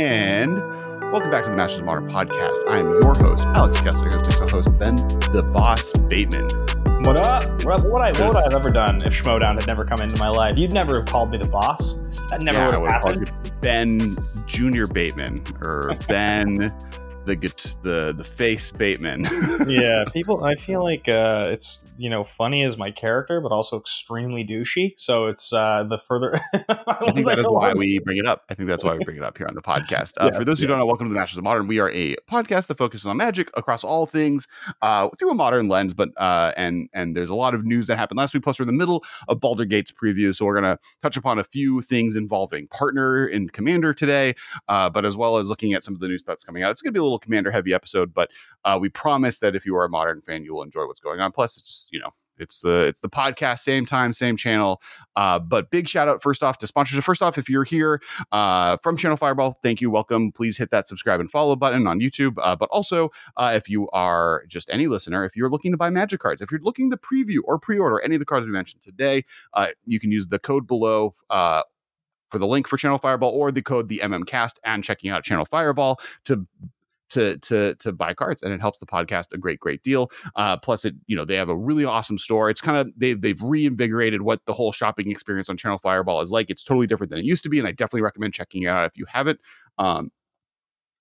and welcome back to the Masters of Modern podcast. I am your host, Alex Kessler, here with my co-host Ben the Boss Bateman. What up? What, what, I, what would I have ever done if Schmoedown had never come into my life? You'd never have called me the boss. That never Yeah, would have happened. Ben Junior Bateman or Ben the the the face Bateman. yeah, people. I feel like uh, it's you know funny as my character, but also extremely douchey. So it's uh, the further. I think that is why we bring it up. I think that's why we bring it up here on the podcast. Uh, for Yes, those who don't know, welcome to the Masters of Modern. We are a podcast that focuses on magic across all things uh, through a modern lens. But uh, and and there's a lot of news that happened last week. Plus, we're in the middle of Baldur's Gate preview, so we're gonna touch upon a few things involving partner and commander today, uh, but as well as looking at some of the news that's coming out. It's gonna be a little commander heavy episode, but uh, we promise that if you are a modern fan, you will enjoy what's going on. Plus, it's you know. It's the it's the podcast, same time, same channel. Uh, but big shout out first off to sponsors. First off, if you're here uh, from Channel Fireball, thank you, welcome. Please hit that subscribe and follow button on YouTube. Uh, but also, uh, if you are just any listener, if you're looking to buy magic cards, if you're looking to preview or pre-order any of the cards we mentioned today, uh, you can use the code below. Uh, for the link for Channel Fireball or the code the MMCast and checking out Channel Fireball to to to to buy cards and it helps the podcast a great great deal. Uh plus it you know they have a really awesome store. It's kind of they they've reinvigorated what the whole shopping experience on channel fireball is like. It's totally different than it used to be and i definitely recommend checking it out if you haven't. Um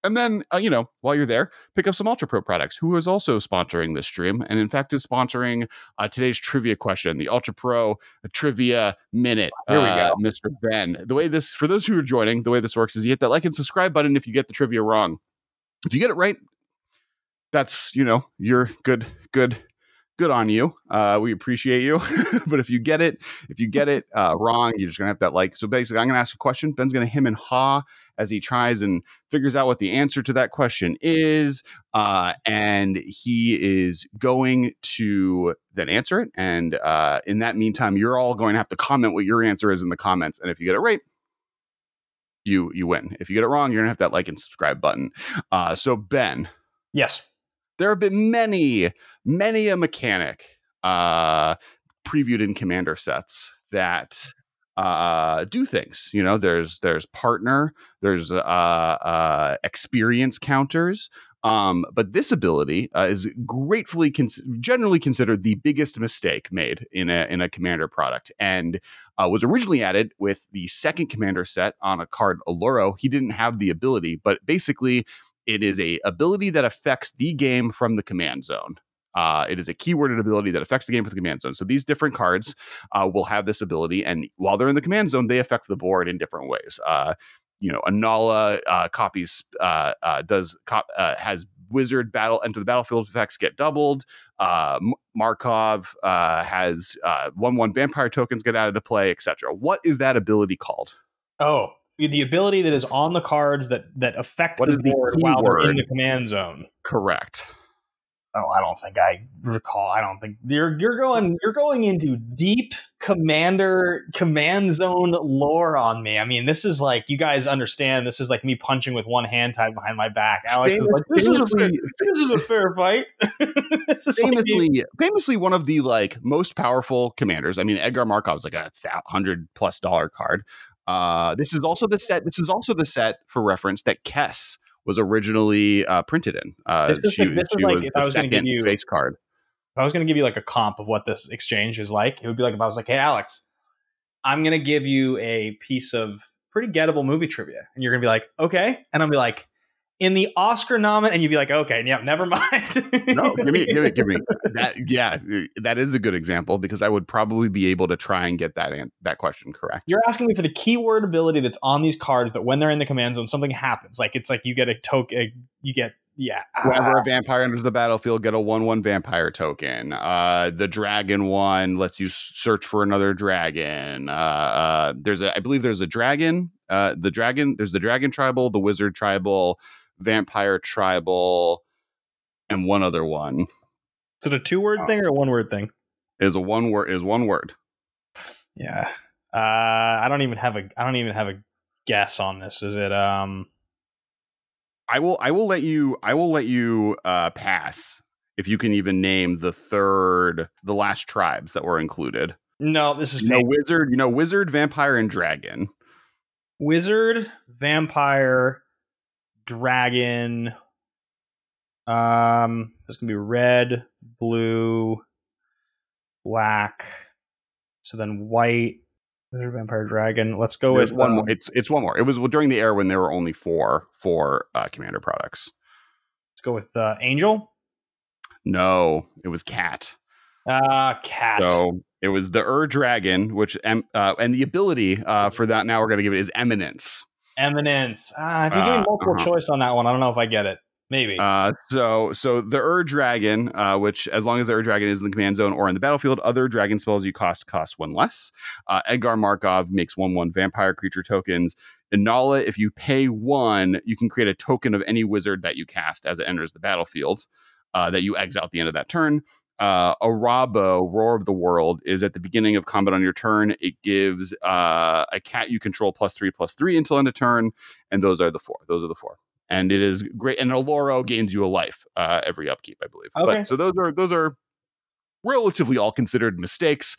and then uh, you know while you're there pick up some ultra pro products. Who is also sponsoring this stream and in fact is sponsoring uh, today's trivia question the ultra pro trivia minute Here we uh, go. mr ben. The way this for those who are joining the way this works is you hit that like and subscribe button if you get the trivia wrong if you get it right? That's you know you're good good good on you. Uh we appreciate you. But if you get it if you get it uh wrong you're just gonna have that like so basically i'm gonna ask a question. Ben's gonna him and ha as he tries and figures out what the answer to that question is uh and he is going to then answer it. And uh in that meantime you're all going to have to comment what your answer is in the comments. And if you get it right you you win if you get it wrong you're gonna have that like and subscribe button uh so ben Yes. there have been many, many a mechanic uh, previewed in commander sets that uh, do things. You know, there's there's partner, there's uh, uh, experience counters. Um, but this ability uh, is gratefully generally considered the biggest mistake made in a in a commander product, and uh, was originally added with the second commander set on a card Oloro. He didn't have the ability, but basically it is a ability that affects the game from the command zone. Uh, it is a keyworded ability that affects the game from the command zone. So these different cards uh, will have this ability, and while they're in the command zone, they affect the board in different ways. Uh, you know, Inalla uh, copies uh, uh, does cop, uh, has wizard battle enter the battlefield effects get doubled. Uh, Markov uh, has uh, one one vampire tokens get added to play, etc. What is that ability called? Oh, the ability that is on the cards that that affect What the is the board while they're in the command zone. Correct. Oh, I don't think I recall. I don't think you're you're going you're going into deep commander command zone lore on me. I mean, this is like you guys understand. This is like me punching with one hand tied behind my back. Alex is like, this is a fair, this is a fair fight. Is like famously, famously one of the like most powerful commanders. I mean, Edgar Markov is like a hundred plus dollar card. Uh, this is also the set. This is also the set for reference that Kess was originally uh, printed in. Uh, This is she, this is like if I was gonna give you- face card. if I was going to give you like a comp of what this exchange is like, it would be like if I was like, "Hey, Alex, I'm going to give you a piece of pretty gettable movie trivia," and you're going to be like, "Okay," and I'll be like, "In the Oscar nominee," and you'd be like, "Okay, yeah, never mind." No, give me, give me, give me that. Yeah, that is a good example because I would probably be able to try and get that an- that question correct. You're asking me for the keyword ability that's on these cards that when they're in the command zone, something happens. Like it's like you get a token, you get yeah. Whenever Ah. a vampire enters the battlefield, get a one-one vampire token. Uh, the dragon one lets you search for another dragon. Uh, uh, there's a, I believe there's a dragon. Uh, the dragon, there's the dragon tribal, the wizard tribal, vampire tribal, and one other one Is it a two word thing or a one word thing? is a one word is one word. Yeah. Uh, I don't even have a I don't even have a guess on this. Is it um I will I will let you I will let you uh, pass if you can even name the third the last tribes that were included. no, this is You know wizard, you know wizard, vampire, and dragon. wizard, vampire, dragon. Um, this can be red, blue, black. So then white. Wizard, vampire, dragon. Let's go There's with one um, more. It's it's one more. It was during the era when there were only four four uh, commander products. Let's go with uh, angel. No, it was cat. Uh cat. So it was the Ur Dragon, which em- uh, and the ability uh, for that now we're going to give it is Eminence. Eminence. Ah, if you give me Uh, multiple uh-huh. choice on that one, I don't know if I get it. Maybe. Uh, so so the Ur Dragon, uh, which as long as the Ur Dragon is in the command zone or in the battlefield, other dragon spells you cost cost one less. Uh, Edgar Markov makes one one vampire creature tokens. Inalla, if you pay one, you can create a token of any wizard that you cast as it enters the battlefield uh, that you exile at the end of that turn. Uh, Arahbo, Roar of the World, is at the beginning of combat on your turn. It gives uh, a cat you control plus three, plus three until end of turn. And those are the four. Those are the four. And it is great. And Oloro gains you a life uh, every upkeep, I believe. Okay. But, so those are those are relatively all considered mistakes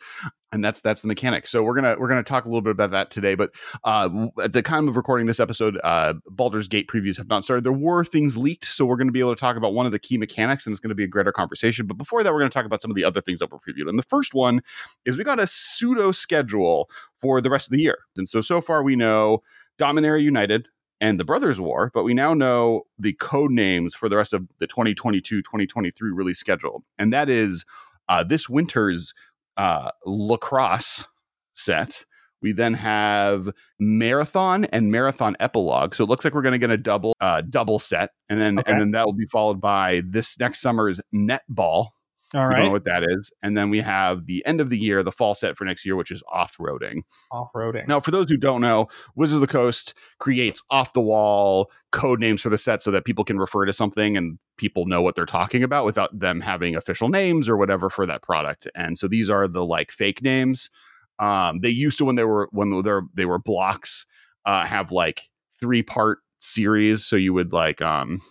and that's that's the mechanic. So we're gonna we're gonna talk a little bit about that today but uh at the time of recording this episode uh Baldur's Gate previews have not started. There were things leaked so we're gonna be able to talk about one of the key mechanics and it's gonna be a greater conversation. But before that we're gonna talk about some of the other things that were previewed. And the first one is we got a pseudo schedule for the rest of the year. And so so far we know Dominaria United and the Brothers War, but we now know the code names for the rest of the 2022-2023 release schedule. And that is uh, this winter's uh, lacrosse set. We then have marathon and marathon epilogue. So it looks like we're going to get a double uh, double set, and then Okay. and then that will be followed by this next summer's netball. All We don't know what that is, and then we have the end of the year, the fall set for next year, which is off roading. Off roading. Now, for those who don't know, Wizards of the Coast creates off the wall code names for the set so that people can refer to something and people know what they're talking about without them having official names or whatever for that product. And so these are the like fake names. Um, they used to when they were when they were they were blocks uh, have like three part series. So you would like um,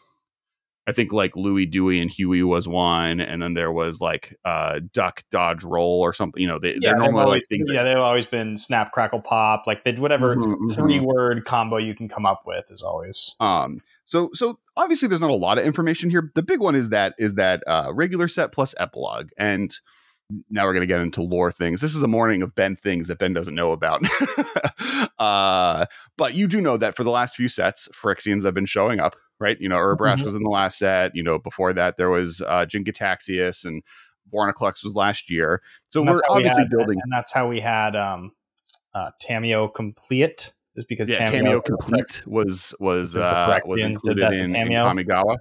I think like Louis, Dewey, and Huey was one, and then there was like uh, Duck, Dodge, Roll, or something. You know, they, yeah, they're they've normally always, like things. that- yeah, they've always been snap, crackle, pop. Like they whatever Mhm, mhm. three word combo you can come up with is always. Um, so so obviously there's not a lot of information here. The big one is that is that uh, regular set plus epilogue, and now we're gonna get into lore things. This is a morning of Ben things that Ben doesn't know about. uh, but you do know that for the last few sets, Phyrexians have been showing up, right? You know, Urabrask Mhm. was in the last set. You know, before that there was uh, Jin-Gitaxias and Vorinclex was last year. So we're how we obviously had- building. and that's how we had um, uh, Tamiyo complete. Is because yeah, Tamiyo, Tamiyo complete was was uh, was included in, in Kamigawa.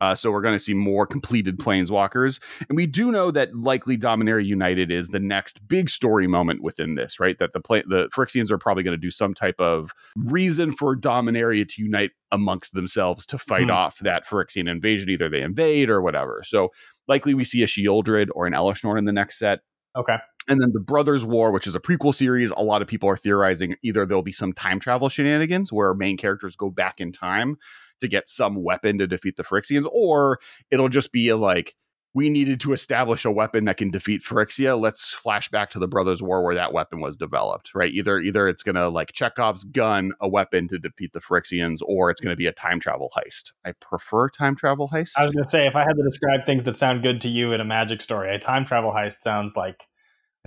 Uh, so we're going to see more completed planeswalkers, and we do know that likely Dominaria United is the next big story moment within this, right? That the play, the Phyrexians are probably going to do some type of reason for Dominaria to unite amongst themselves to fight Hmm. off that Phyrexian invasion. Either they invade or whatever. So likely we see a Sheoldred or an Elesh Norn in the next set. Okay. And then the Brothers War, which is a prequel series, a lot of people are theorizing either there'll be some time travel shenanigans where main characters go back in time to get some weapon to defeat the Phyrexians, or it'll just be a like, we needed to establish a weapon that can defeat Phyrexia. Let's flash back to the Brothers War where that weapon was developed, right? Either either it's gonna like Chekhov's gun a weapon to defeat the Phyrexians, or it's gonna be a time travel heist. I prefer time travel heist. I was to say if I had to describe things that sound good to you in a magic story, a time travel heist sounds like.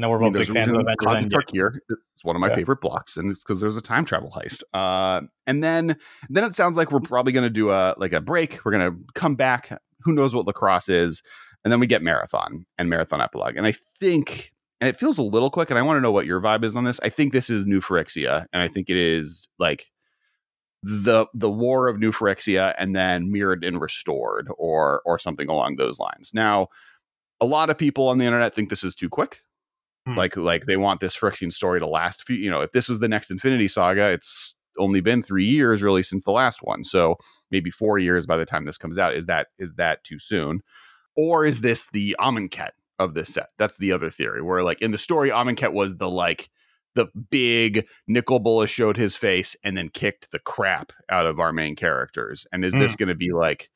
Know we're I mean, there's big a fans of reason Avengers Cosmic Endgame. Tarkir It's one of my Yeah. favorite blocks, and it's because there's a time travel heist. Uh, and then then it sounds like we're probably going to do a like a break. We're going to come back. Who knows what lacrosse is? And then we get marathon and marathon epilogue. And I think, and it feels a little quick. And I want to know what your vibe is on this. I think this is New Phyrexia, and I think it is like the the war of New Phyrexia, and then mirrored and restored, or or something along those lines. Now, a lot of people on the internet think this is too quick Hmm. like like they want this Phyrexian story to last few you know if this was the next infinity saga it's only been three years really since the last one. So maybe four years by the time this comes out. Is that is that too soon? Or is this the amonkhet of this set? That's the other theory where like in the story amonkhet was the like the big nicol bolas showed his face and then kicked the crap out of our main characters. And is this going to be like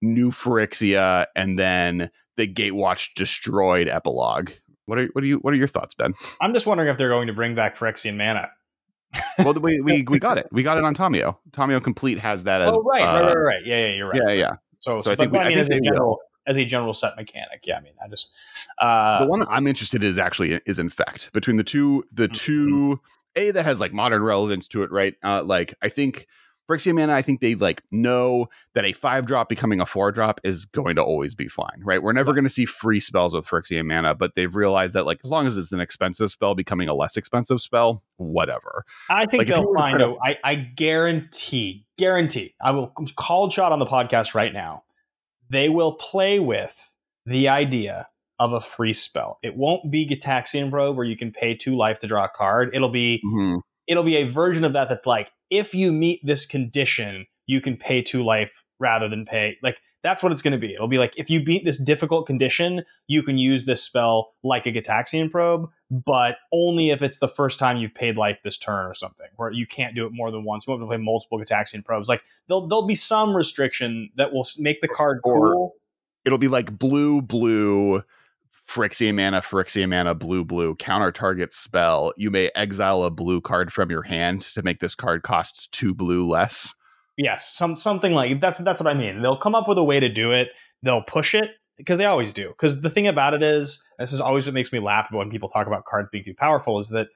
new Phyrexia and then the gatewatch destroyed epilogue what are what are you what are your thoughts, Ben? I'm just wondering if they're going to bring back Phyrexian mana. well, we, we we got it. We got it on Tamiyo. Tamiyo Complete has that as oh right, uh, right, right, right. Yeah, yeah, you're right. yeah, yeah. So, So so, I think we- I I think as a will. general as a general set mechanic, yeah. I mean, I just uh, the one I'm interested in is actually is infect between the two the Mhm. two a that has like modern relevance to it right uh like I think Phyrexian mana I think they like know that a five drop becoming a four drop is going to always be fine right we're never going to see free spells with Phyrexian mana but they've realized that like as long as it's an expensive spell becoming a less expensive spell whatever I think Like, they'll find a. I, I guarantee, guarantee. I will call shot on the podcast right now. They will play with the idea of a free spell. It won't be Gitaxian Probe where you can pay two life to draw a card. It'll be Mhm. it'll be a version of that that's like if you meet this condition, you can pay two life rather than pay like that's what it's going to be. It'll be like if you beat this difficult condition, you can use this spell like a Gitaxian probe, but only if it's the first time you've paid life this turn or something, where you can't do it more than once. You won't be able to play multiple Gitaxian probes. Like there'll there'll be some restriction that will make the card Or- cool. it'll be like blue blue Phyrexian mana, Phyrexian mana, blue, blue, counter target spell. You may exile a blue card from your hand to make this card cost two blue less. Yes, some something like that's that's what I mean. They'll come up with a way to do it. They'll push it because they always do. Because the thing about it is, this is always what makes me laugh when people talk about cards being too powerful. Is that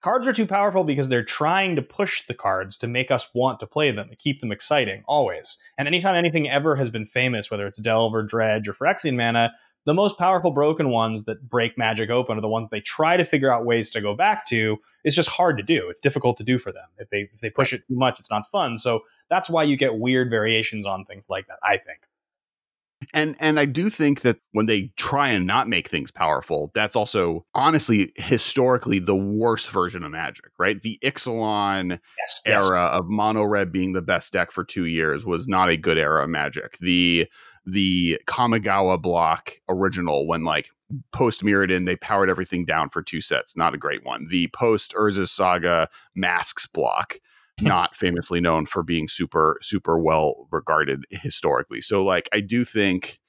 cards are too powerful because they're trying to push the cards to make us want to play them, to keep them exciting, always. And anytime anything ever has been famous, whether it's Delve or Dredge or Phyrexian mana, the most powerful broken ones that break Magic open are the ones they try to figure out ways to go back to. It's just hard to do. It's difficult to do for them. If they if they push it too much, it's not fun. So that's why you get weird variations on things like that. I think. And and I do think that when they try and not make things powerful, that's also honestly historically the worst version of Magic, right? The Ixalan Yes. era of mono red being the best deck for two years was not a good era of magic. The the Kamigawa block original when like post Mirrodin they powered everything down for two sets, not a great one. The post Urza's Saga Masques block, hmm. not famously known for being super super well regarded historically. So like I do think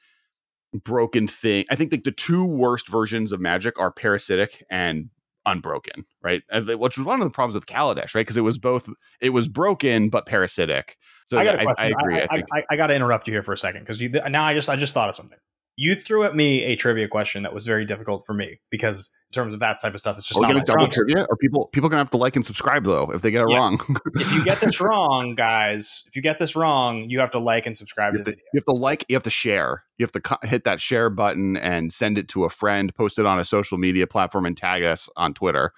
broken thing. I think like the two worst versions of Magic are parasitic and unbroken, right? Which was one of the problems with Kaladesh, right? Because it was both it was broken but parasitic. So I got a I, question. I agree. I, I, I, I got to interrupt you here for a second because now I just I just thought of something. You threw at me a trivia question that was very difficult for me because in terms of that type of stuff, it's just are we not double trivia? Or people people gonna have to like and subscribe though if they get it Yeah. wrong. If you get this wrong, guys, if you get this wrong, you have to like and subscribe you to have the to, video. you have to like, you have to share, you have to co- hit that share button and send it to a friend, post it on a social media platform, and tag us on Twitter.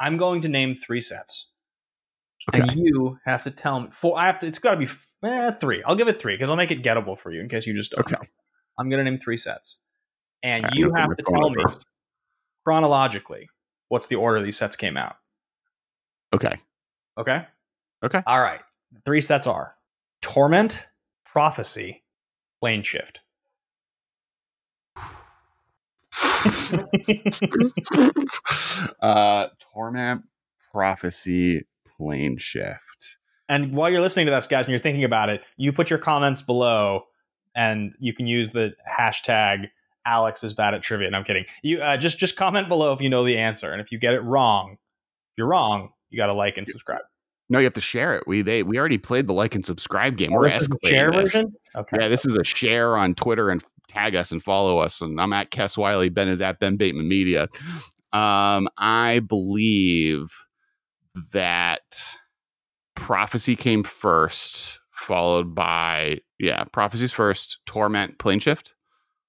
I'm going to name three sets. Okay. And you have to tell me four. I have to. It's got to be eh, three. I'll give it three because I'll make it gettable for you in case you just don't Okay. know. I'm going to name three sets, and you have to tell me first. chronologically what's the order these sets came out. Okay. Okay. Okay. All right. Three sets are Torment, Prophecy, Plane Shift. uh, Torment, Prophecy, Plane Shift. and while you're listening to this, guys, and you're thinking about it, you put your comments below, and you can use the hashtag Alex is bad at trivia. And I'm kidding. You uh, just just comment below if you know the answer, and if you get it wrong, if you're wrong, you got to like and subscribe. No, you have to share it. We they we already played the like and subscribe game. Oh, We're escalating share this. version. Okay. Yeah, this is a share on Twitter and tag us and follow us. And I'm at Kess Wylie. Ben is at Ben Bateman Media. Um, I believe that prophecy came first, followed by yeah, prophecy's first, torment, plane shift.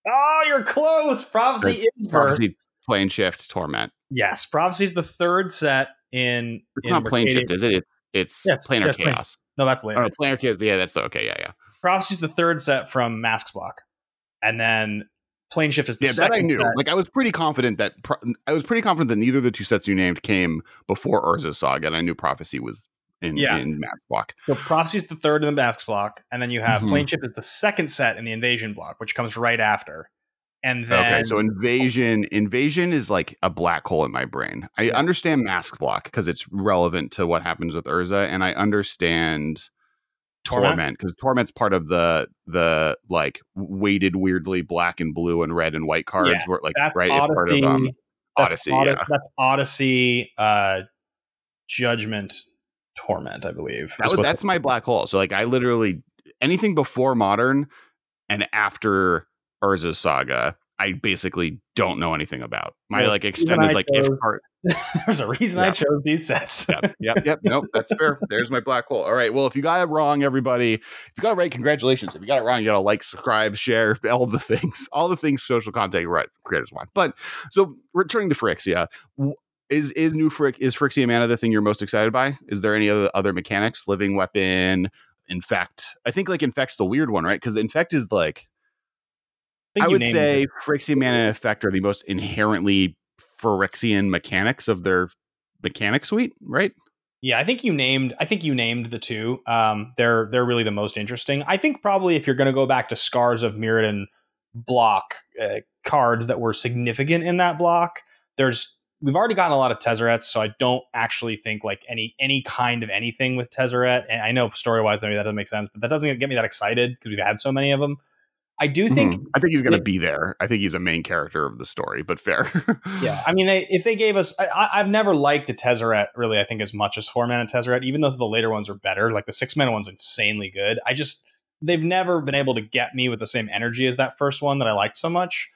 Oh, you're close. Prophecy That's is first. Prophecy, plane shift, torment. Yes, Prophecy is the third set in. It's in not plane shift, is it? It's it's Yes, planar yes, plane- chaos. No, that's Oh, later. no, planar chaos. Yeah, that's okay. Yeah, yeah. Prophecy is the third set from Masques Block, and then Plane Shift is the Yeah, that I knew. set. Like I was pretty confident that pro- I was pretty confident that neither of the two sets you named came before Urza's Saga, and I knew Prophecy was in Yeah. in Masques Block. So Prophecy is the third in the Masques Block, and then you have Mhm. Plane Shift is the second set in the Invasion Block, which comes right after. And then okay, so invasion invasion is like a black hole in my brain. I Yeah. understand Mask Block because it's relevant to what happens with Urza, and I understand Torment? Because Torment's part of the the like weighted weirdly black and blue and red and white cards. Yeah, where like that's right, it's part of um, that's Odyssey. Od- yeah, That's Odyssey. Uh, Judgment Torment, I believe. That was, that's my black hole. So like I literally anything before modern and after Urza's saga, I basically don't know anything about. My Well, like extent is like if part. There's a reason I chose these sets. Yep, yep, yep. Nope, that's fair. There's my black hole. All right. Well, if you got it wrong, everybody, if you got it right, congratulations. If you got it wrong, you got to like, subscribe, share, all the things, all the things social content right, creators want. But so returning to Phyrexia, w- is is new Frick is Phyrexia Mana the thing you're most excited by? Is there any other other mechanics? Living weapon, infect. I think like infect's the weird one, right? Because infect is like think I would say it. Phyrexian Mana and Infect are the most inherently Phyrexian mechanics of their mechanic suite, right? Yeah, I think you named. I think you named the two. Um, they're they're really the most interesting. I think probably if you're going to go back to Scars of Mirrodin block uh, cards that were significant in that block, there's we've already gotten a lot of Tezzerets, so I don't actually think like any any kind of anything with Tezzeret. And I know story wise maybe that doesn't make sense, but that doesn't get me that excited because we've had so many of them. I do think Mhm. I think he's going to be there. I think he's a main character of the story, but fair. Yeah, I mean, they, if they gave us, I- I've never liked a Tezzeret really. I think as much as four mana Tezzeret, even though the later ones are better. Like the six mana one's insanely good. I just they've never been able to get me with the same energy as that first one that I liked so much.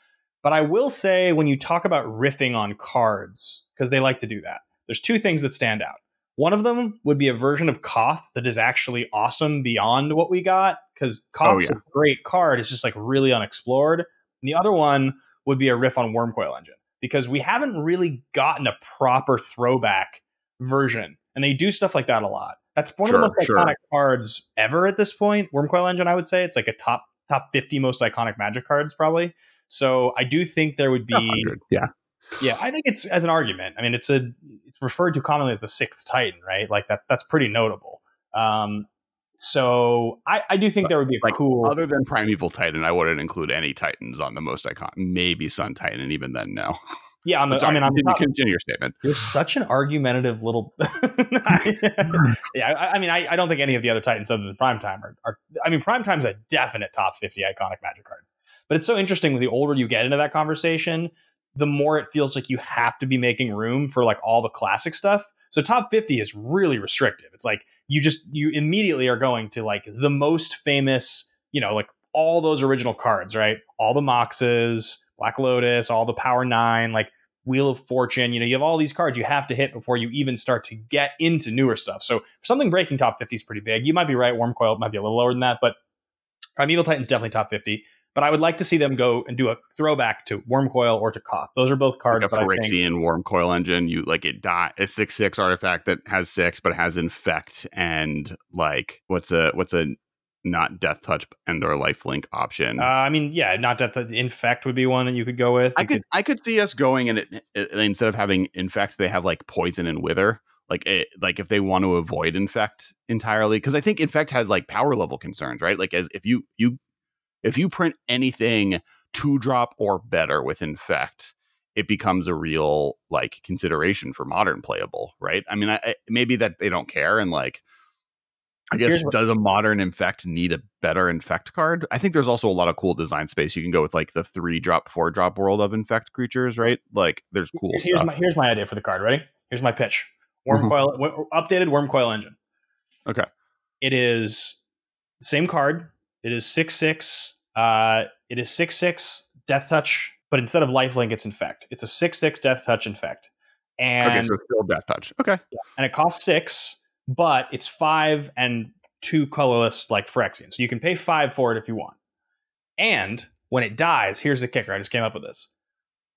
But I will say, when you talk about riffing on cards, because they like to do that, there's two things that stand out. One of them would be a version of Koth that is actually awesome beyond what we got, because Koth's yeah. a great card. It's just like really unexplored. And the other one would be a riff on Wurmcoil Engine because we haven't really gotten a proper throwback version. And they do stuff like that a lot. That's one of the Sure, most sure. iconic cards ever at this point. Wormcoil Engine, I would say. It's like a top top 50 most iconic magic cards, probably. So I do think there would be 100. Yeah. yeah, I think it's as an argument. I mean, it's a it's referred to commonly as the sixth Titan, right? Like that that's pretty notable. Um so I, I do think there would be a Like, cool Other than Primeval Titan, I wouldn't include any Titans on the most icon. Maybe Sun Titan, and even then, no. yeah on the, I'm sorry, I mean on the continue, top, continue your statement. You're such an argumentative little. yeah, I, I mean, I, I don't think any of the other Titans other than Primetime are, are. I mean, Primetime's a definite top 50 iconic Magic card. But it's so interesting. With the older you get into that conversation, the more it feels like you have to be making room for like all the classic stuff. So top 50 is really restrictive. It's like you just you immediately are going to like the most famous, you know, like all those original cards, right? All the Moxes, Black Lotus, all the Power Nine, like Wheel of Fortune. You know, you have all these cards you have to hit before you even start to get into newer stuff. So something breaking top 50 is pretty big. You might be right. Wurmcoil might be a little lower than that, but Primeval Titan's definitely top 50. But I would like to see them go and do a throwback to Wurmcoil or to Koth. Those are both cards Like a that I think. Phyrexian Wurmcoil Engine, you like it die a six six artifact that has six but has infect and like what's a what's a not death touch and or life link option. Uh, I mean, yeah, not death the Infect would be one that you could go with. I You could I could see us going and it, it, instead of having infect, they have like poison and wither. Like it, like if they want to avoid infect entirely, because I think infect has like power level concerns, right? Like as if you you if you print anything two drop or better with infect, it becomes a real like consideration for modern playable, right? I mean, I, I, maybe that they don't care and like. I guess Here's does a modern infect need a better infect card? I think there's also a lot of cool design space. You can go with like the three drop, four drop world of infect creatures, right? Like there's cool Here's, stuff. my here's my idea for the card. Ready? Here's my pitch. Worm Mhm. Coil, w- updated Wurmcoil engine. Okay. It is the same card. It is six six. Uh, it is six six Death Touch, but instead of Lifelink, it's Infect. It's a six six Death Touch Infect, and okay, so it's still death touch. Okay. and it costs six, but it's five and two colorless like Phyrexian. So you can pay five for it if you want. And when it dies, here's the kicker. I just came up with this.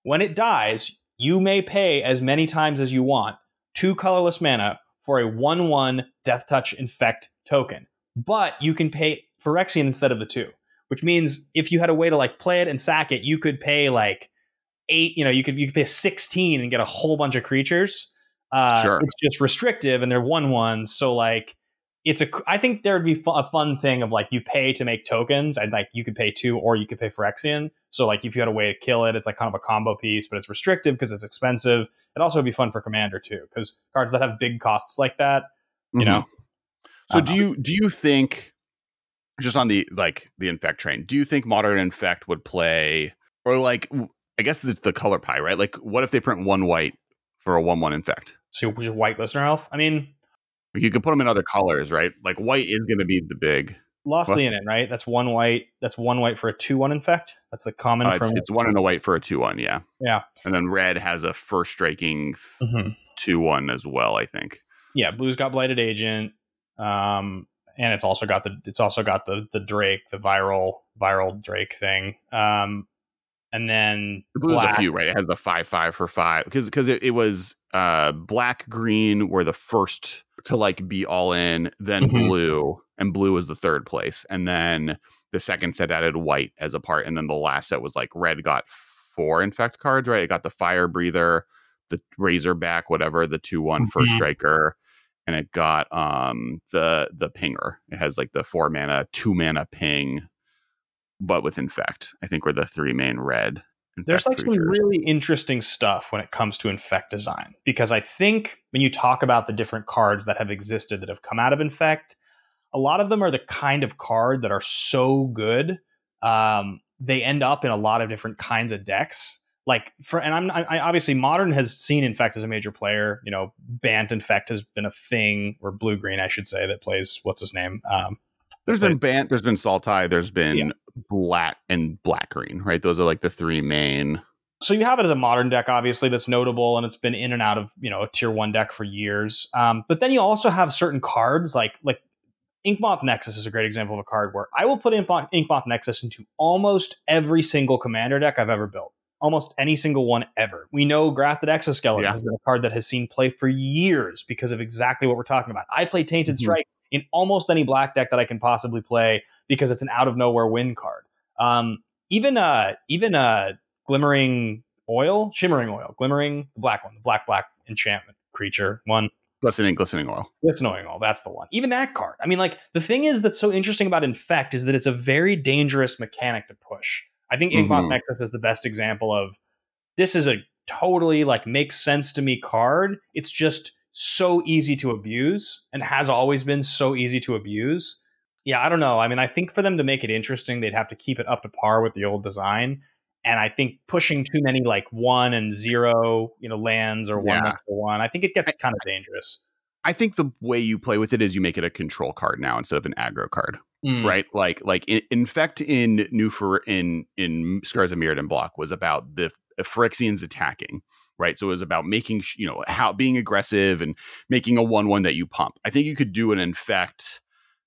When it dies, you may pay as many times as you want two colorless mana for a 1 1 Death Touch Infect token. But you can pay Phyrexian instead of the two, which means if you had a way to like play it and sack it, you could pay like eight, you know, you could you could pay 16 and get a whole bunch of creatures. Uh, Sure. It's just restrictive and they're one ones. So like it's a I think there would be a fun thing of like you pay to make tokens and like you could pay two or you could pay Phyrexian. So like if you had a way to kill it, it's like kind of a combo piece, but it's restrictive because it's expensive. It also would be fun for Commander too because cards that have big costs like that, you Mhm. know. So Uh, do you do you think just on the like the infect train, do you think modern infect would play or like i guess it's the color pie, right? Like what if they print one white for a one one infect? So just white Glistener Elf. I mean, You could put them in other colors, right? Like white is going to be the big. Lost What? Leonin, right? That's one white. That's one white for a two one infect. That's the common Uh, it's, from. it's one and a white for a two one, yeah. Yeah. And then red has a first striking Mhm. two one as well. I think. Yeah, blue's got blighted agent, um, and it's also got the it's also got the the Drake, the viral viral Drake thing, um, and then The blue's black. a few, right? It has the five five for five because because it, it was uh black green were the first to like be all in, then Mhm. blue, and blue was the third place, and then the second set added white as a part, and then the last set was like red got four infect cards, right? It got the fire breather, the razorback, whatever, the two one first Mhm. striker. And it got um the the pinger. It has like the four mana, two mana ping, but with infect. I think we're the three main red. There's like some really interesting stuff when it comes to infect design because I think when you talk about the different cards that have existed that have come out of infect, a lot of them are the kind of card that are so good um, they end up in a lot of different kinds of decks. Like for and I'm I, obviously modern has seen infect as a major player. You know, Bant infect has been a thing or blue green I should say that plays what's his name. Um, There's been Bant, there's been Sultai, there's been Yeah. black and black green, right? Those are like the three main. so you have it as a modern deck, obviously, that's notable and it's been in and out of you know a tier one deck for years. Um, but then you also have certain cards like like Inkmoth Nexus is a great example of a card where I will put Inkmoth, Inkmoth Nexus into almost every single commander deck I've ever built. Almost any single one ever. We know Grafted Exoskeleton Yeah. has been a card that has seen play for years because of exactly what we're talking about. I play Tainted Mhm. Strike in almost any black deck that I can possibly play because it's an out of nowhere win card. Um, even uh, even uh, glimmering oil, shimmering oil, glimmering the black one, the black black enchantment creature one. Glistening, glistening oil. Glistening oil, that's the one. Even that card. I mean, like the thing is that's so interesting about infect is that it's a very dangerous mechanic to push. I think Inkmoth Mhm. Nexus is the best example of this is a totally like makes sense to me card. It's just so easy to abuse and has always been so easy to abuse. Yeah, I don't know. I mean, I think for them to make it interesting, they'd have to keep it up to par with the old design. And I think pushing too many like one and zero, you know, lands or one Yeah. one one, I think it gets kind of dangerous. I think the way you play with it is you make it a control card now instead of an aggro card, Mm. right? Like like in, infect in new for in in Scars of Mirrodin Block was about the Phyrexians attacking, right? So it was about making you know how being aggressive and making a one one that you pump. I think you could do an infect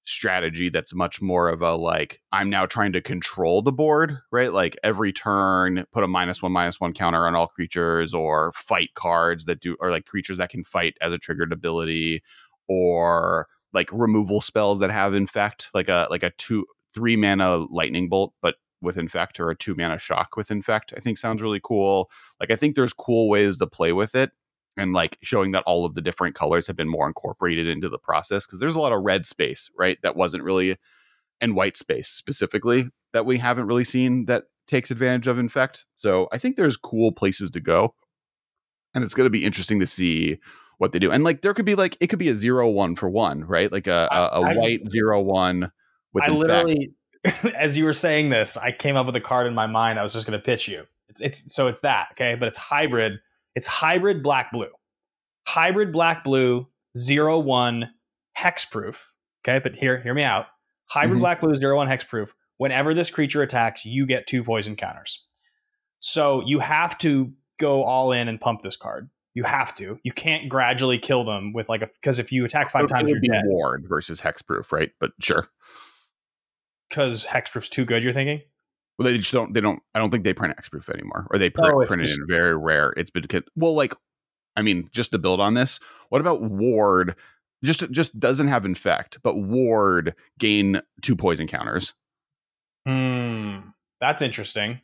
strategy that's much more of a like I'm now trying to control the board, right? Like every turn, put a minus one minus one counter on all creatures, or fight cards that do, or like creatures that can fight as a triggered ability, or like removal spells that have infect, like a like a two three mana lightning bolt, but with infect, or a two mana shock with infect. I think sounds really cool. Like I think there's cool ways to play with it and like showing that all of the different colors have been more incorporated into the process because there's a lot of red space right that wasn't really and white space specifically that we haven't really seen that takes advantage of infect so i think there's cool places to go and it's going to be interesting to see what they do and like there could be like it could be a zero one for one right like a, a, a I- I- white zero one with I literally, as you were saying this, I came up with a card in my mind. I was just going to pitch you. It's it's so it's that okay, but it's hybrid. It's hybrid black blue, hybrid black blue zero one hexproof. Okay, but here hear me out. Hybrid Mhm. black blue zero one hexproof. Whenever this creature attacks, you get two poison counters. So you have to go all in and pump this card. You have to. You can't gradually kill them with like a because if you attack five It times, you're be dead. ward versus hexproof right but sure Because hexproof's too good. You're thinking. Well, they just don't. They don't. I don't think they print hexproof anymore, or they print, Oh, print it in very rare. It's been well, like, I mean, just to build on this, what about ward? Just just doesn't have infect, but ward gain two poison counters, Hmm, that's interesting.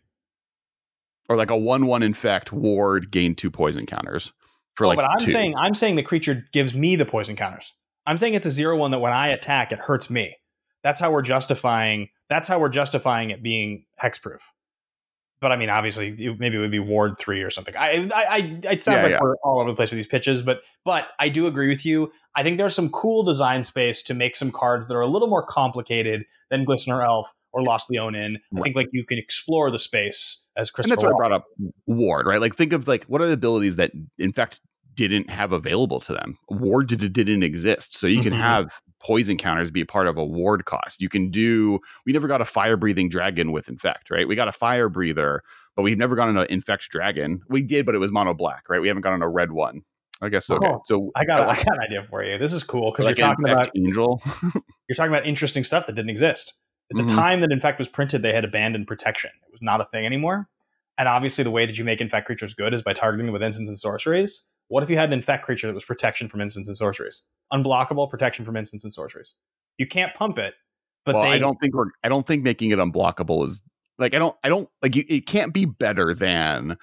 or like a one one infect ward gain two poison counters for Oh, like. but I'm two. saying I'm saying the creature gives me the poison counters. I'm saying it's a zero one that when I attack, it hurts me. That's how we're justifying. That's how we're justifying it being hexproof. But I mean, obviously, it- maybe it would be Ward three or something. I, I, I it sounds Yeah, like yeah. we're all over the place with these pitches, but but I do agree with you. I think there's some cool design space to make some cards that are a little more complicated than Glistener Elf or Lost Leonin. I think like you can explore the space as and Christopher. that's why I brought up ward, right? Like, think of like what are the abilities that in fact didn't have available to them. Ward did, didn't exist. So you can Mhm. have poison counters be a part of a ward cost. You can do, we never got a fire breathing dragon with infect, right? We got a fire breather, but we've never gotten an infect dragon. We did, but it was mono black, right? We haven't gotten a red one. I guess okay. So I got, like, I got an idea for you. This is cool because like you're talking about angel. you're talking about interesting stuff that didn't exist at the Mhm. time that Infect was printed. They had abandoned protection; it was not a thing anymore. And obviously, the way that you make Infect creatures good is by targeting them with instants and sorceries. What if you had an Infect creature that was protection from instants and sorceries, unblockable protection from instants and sorceries? You can't pump it, but well, they I don't think we're. I don't think making it unblockable is like. I don't. I don't like. You, it can't be better than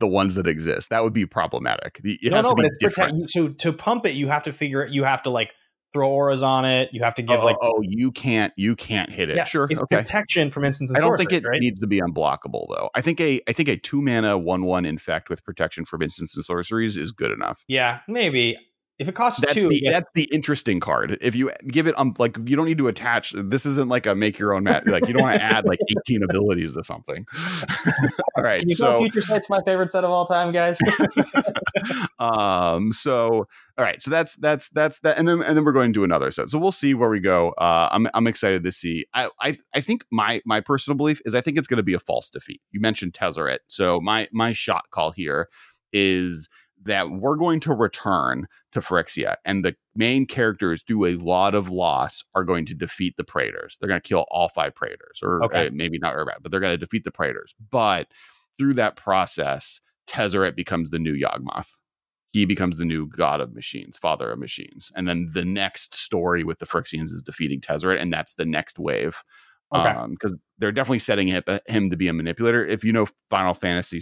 the ones that exist. That would be problematic. It no, has no, to be but it's different. protect. So to pump it, you have to figure. You have to like throw auras on it. You have to give oh, like oh, you can't. You can't hit it. yeah, sure. it's Okay. protection from instants I don't think it right? needs to be unblockable though. I think a I think a two mana one one infect with protection from instants and sorceries is good enough. yeah, maybe if it costs That's two. the yeah, that's the interesting card. If you give it um like you don't need to attach. This isn't like a make your own mat. Like you don't want to add like eighteen abilities to something. all right, Can you so Future Sight's my favorite set of all time, guys? um so all right so that's that's that's that and then and then we're going to do another set so we'll see where we go uh i'm, I'm excited to see i i, I think my my personal belief is i think it's going to be a false defeat you mentioned tezzeret so my my shot call here is that we're going to return to Phyrexia, and the main characters, through a lot of loss, are going to defeat the Praetors. They're going to kill all five Praetors, or Okay. uh, maybe not Urbat, but they're going to defeat the Praetors. But through that process, Tezzeret becomes the new Yawgmoth. He becomes the new god of machines, father of machines. And then the next story with the Phyrexians is defeating Tezzeret, and that's the next wave. Okay. Because they're definitely setting him, him to be a manipulator. If you know Final Fantasy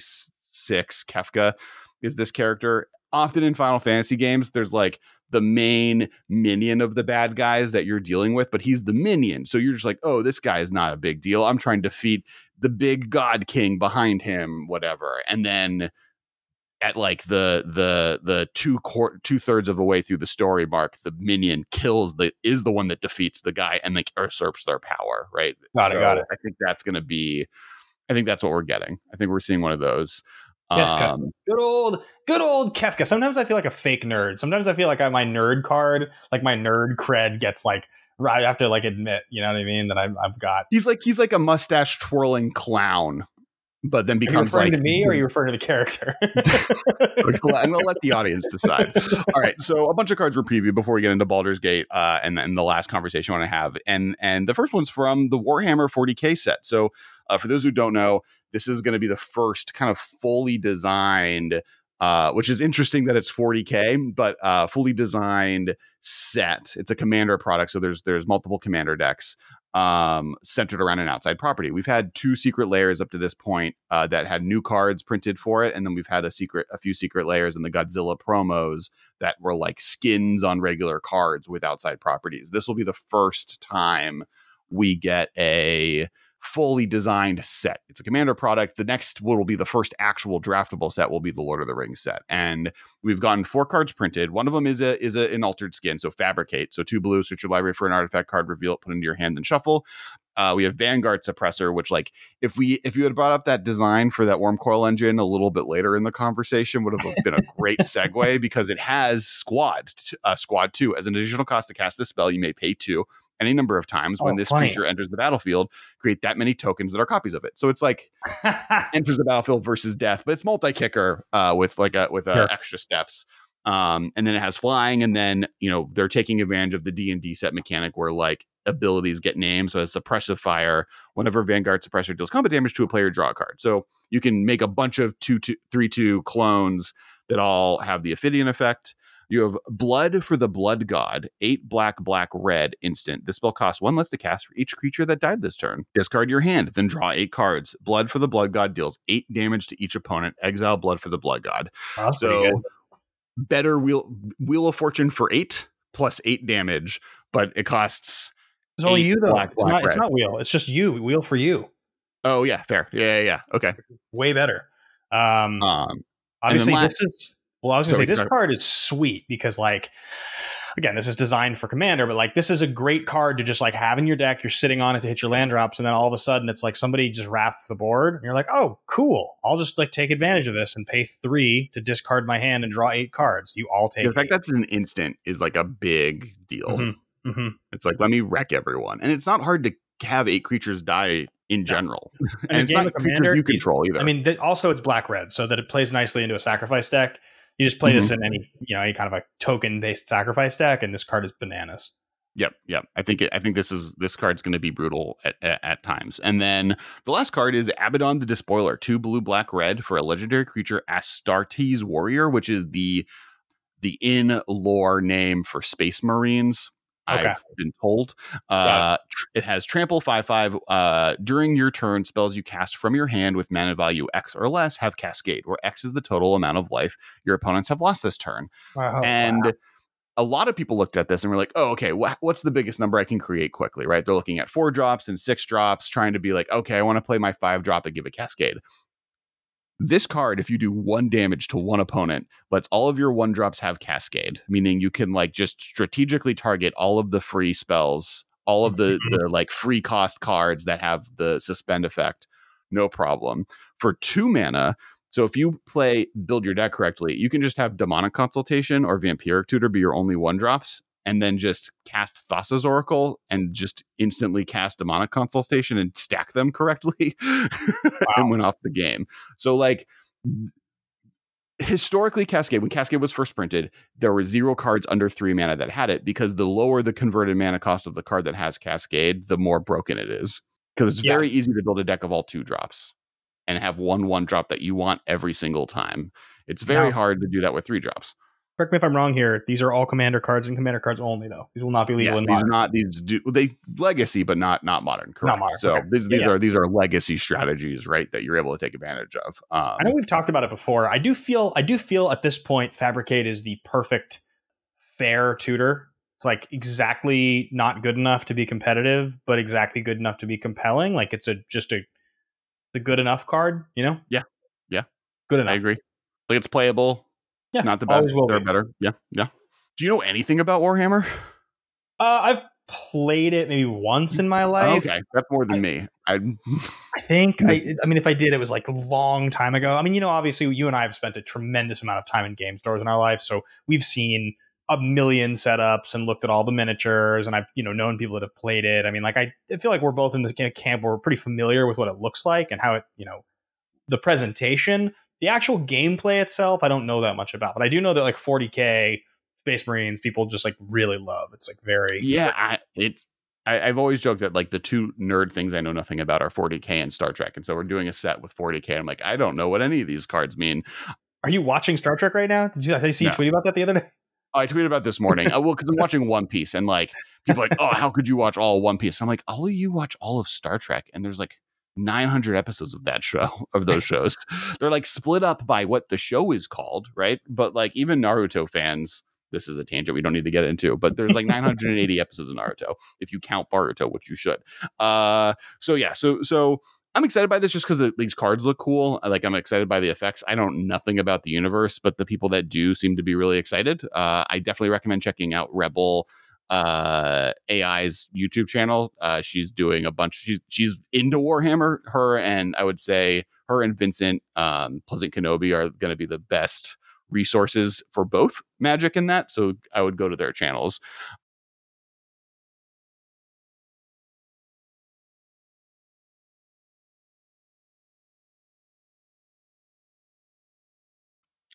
VI, Kefka is this character. Often in Final Fantasy games, there's like the main minion of the bad guys that you're dealing with, but he's the minion. So you're just like, oh, this guy is not a big deal. I'm trying to defeat the big god king behind him, whatever. And then at like the the the two quart two thirds of the way through the story mark, the minion kills the is the one that defeats the guy and like usurps their power, right? Got it, got it. I think that's gonna be I think that's what we're getting. I think we're seeing one of those. Kefka. Um, Good old, good old Kefka. Sometimes I feel like a fake nerd. Sometimes I feel like I, my nerd card, like my nerd cred, gets like. I have to like admit, you know what I mean, that I've, I've got. he's like he's like a mustache twirling clown, but then Are you becomes referring like to me, or are you referring to the character? I'm gonna let the audience decide. All right, so a bunch of cards were previewed before we get into Baldur's Gate, uh, and then the last conversation I want to have, and and the first one's from the Warhammer 40k set. So, uh, for those who don't know, this is going to be the first kind of fully designed, uh, which is interesting that it's 40k, but uh, fully designed set. It's a commander product, so there's there's multiple commander decks um, centered around an outside property. We've had two Secret Lairs up to this point uh, that had new cards printed for it, and then we've had a secret, a few Secret Lairs in the Godzilla promos that were like skins on regular cards with outside properties. This will be the first time we get a fully designed set. It's a commander product. The next will be the first actual draftable set will be the Lord of the Rings set. And we've gotten four cards printed. One of them is a is a, an altered skin, so fabricate. So two blue, search your library for an artifact card, reveal it, put it into your hand, and shuffle. Uh, we have Vanguard Suppressor, which like if we if you had brought up that design for that Wurmcoil engine a little bit later in the conversation would have been a great segue because it has Squad uh, Squad two as an additional cost to cast this spell. You may pay two any number of times when Oh, this funny. creature enters the battlefield. Create that many tokens that are copies of it. So it's like enters the battlefield versus death, but it's multi kicker uh, with like a with uh, Sure. extra steps. Um, and then it has flying, and then you know they're taking advantage of the D and D set mechanic where like abilities get named. So as suppressive fire, whenever Vanguard suppressor deals combat damage to a player, draw a card. So you can make a bunch of two two three two clones that all have the Ophidian effect. You have Blood for the Blood God, eight black, black, red instant. This spell costs one less to cast for each creature that died this turn. Discard your hand, then draw eight cards. Blood for the Blood God deals eight damage to each opponent. Exile Blood for the Blood God. That's So better wheel Wheel of Fortune for eight plus eight damage, but it costs. It's only you though. black, it's, black, not, it's not wheel. It's just you. Wheel for you. Oh yeah, fair. Yeah, yeah, yeah. Okay. Way better. Um, Um, obviously, la- this is. Well, I was going to Sorry, say this card is sweet because like again, this is designed for commander, but like this is a great card to just like have in your deck. You're sitting on it to hit your land drops, and then all of a sudden it's like somebody just rafts the board, and you're like, oh, cool. I'll just like take advantage of this and pay three to discard my hand and draw eight cards. You all take. the fact eight. that's an instant is like a big deal. Mhm. Mhm. It's like let me wreck everyone, and it's not hard to have eight creatures die in general, And and it's not creatures you you- control either. I mean, th- also it's black red, so that it plays nicely into a sacrifice deck. You just play Mm-hmm. this in any you know any kind of a token based sacrifice deck, and this card is bananas. Yep, yep. I think it, I think this is this card's going to be brutal at, at, at times. And then the last card is Abaddon the Despoiler, two blue, black, red for a legendary creature, Astartes Warrior, which is the the in lore name for Space Marines. Okay. I've been told. Uh, it has trample five five. Uh, during your turn, spells you cast from your hand with mana value X or less have Cascade, where X is the total amount of life your opponents have lost this turn Oh, and a lot of people looked at this and were like, oh, okay, wha what's the biggest number I can create quickly, right? They're looking at four drops and six drops, trying to be like, okay, I want to play my five drop and give a cascade. This card, if you do one damage to one opponent, lets all of your one drops have cascade, meaning you can like just strategically target all of the free spells, all of the, mm-hmm. the like free cost cards that have the suspend effect, no problem. For two mana, so if you play build your deck correctly, you can just have demonic consultation or vampiric tutor be your only one drops, and then just cast Thassa's Oracle and just instantly cast demonic consultation and stack them correctly and went off the game. So like historically Cascade, when Cascade was first printed, there were zero cards under three mana that had it because the lower the converted mana cost of the card that has Cascade, the more broken it is. Because it's Yeah. very easy to build a deck of all two drops and have one one drop that you want every single time. It's very Now- hard to do that with three drops. Correct me if I'm wrong here. These are all commander cards and commander cards only, though. These will not be legal Yes, in these are not these do they legacy, but not not modern. Correct. modern, So okay. these, these Yeah. are these are legacy strategies, right? That you're able to take advantage of. Um, I know we've talked about it before. I do feel I do feel at this point Fabricate is the perfect fair tutor. It's like exactly not good enough to be competitive, but exactly good enough to be compelling. Like it's a just a it's a good enough card, you know? Yeah. Yeah. Good enough. I agree. Like it's playable. Yeah, not the best. They're be. better. Yeah, yeah. Do you know anything about Warhammer? Uh, I've played it maybe once in my life. okay, that's more than me. I I think I, I mean, if I did, it was like a long time ago. I mean, you know, obviously, you and I have spent a tremendous amount of time in game stores in our life, so we've seen a million setups and looked at all the miniatures, and I've you know known people that have played it. I mean, like I, I feel like we're both in the camp where we're pretty familiar with what it looks like and how it, you know, the presentation, the actual gameplay itself. I don't know that much about, but I do know that like 40k Space Marines people just like really love. It's like very yeah, I, it's. I, I've always joked that like the two nerd things I know nothing about are 40k and Star Trek, and so we're doing a set with 40k. I'm like, I don't know what any of these cards mean. Are you watching Star Trek right now? Did you did I see you No. tweet about that the other day? I tweeted about this morning. uh, well, because I'm watching One Piece, and like people are like, oh, how could you watch all One Piece? I'm like, all of you watch all of Star Trek, and there's like 900 episodes of that show of those shows. They're like split up by what the show is called, right? But like even Naruto fans, this is a tangent we don't need to get into, but there's like 980 episodes of Naruto if you count Boruto, which you should. Uh, so yeah, so so. I'm excited by this just because these cards look cool. Like I'm excited by the effects. I don't know nothing about the universe, but the people that do seem to be really excited. Uh, I definitely recommend checking out Rebel uh AI's YouTube channel. Uh she's doing a bunch she's she's into Warhammer. Her and I would say her and Vincent um Pleasant Kenobi are going to be the best resources for both magic and that. So I would go to their channels.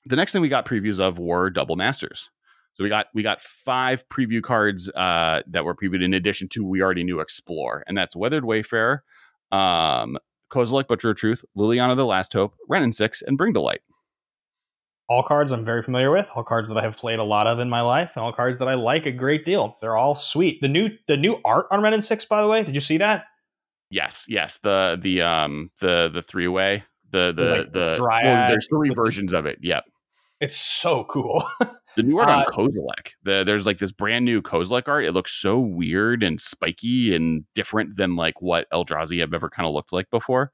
the next thing we got previews of were double masters. So we got we got five preview cards uh, that were previewed in addition to we already knew explore, and that's Weathered Wayfarer, um, Kozilek Butcher of Truth, Liliana the Last Hope, Wrenn and Six, and Bring to Light. all cards I'm very familiar with, all cards that I have played a lot of in my life, and all cards that I like a great deal. They're all sweet. The new the new art on Wrenn and Six, by the way, did you see that? Yes, yes, the the um the the three way the the like, the, dryad well, there's three versions of it. Yep. It's so cool. The new art on Uh, Kozilek. The, there's like this brand new Kozilek art. It looks so weird and spiky and different than like what Eldrazi have ever kind of looked like before.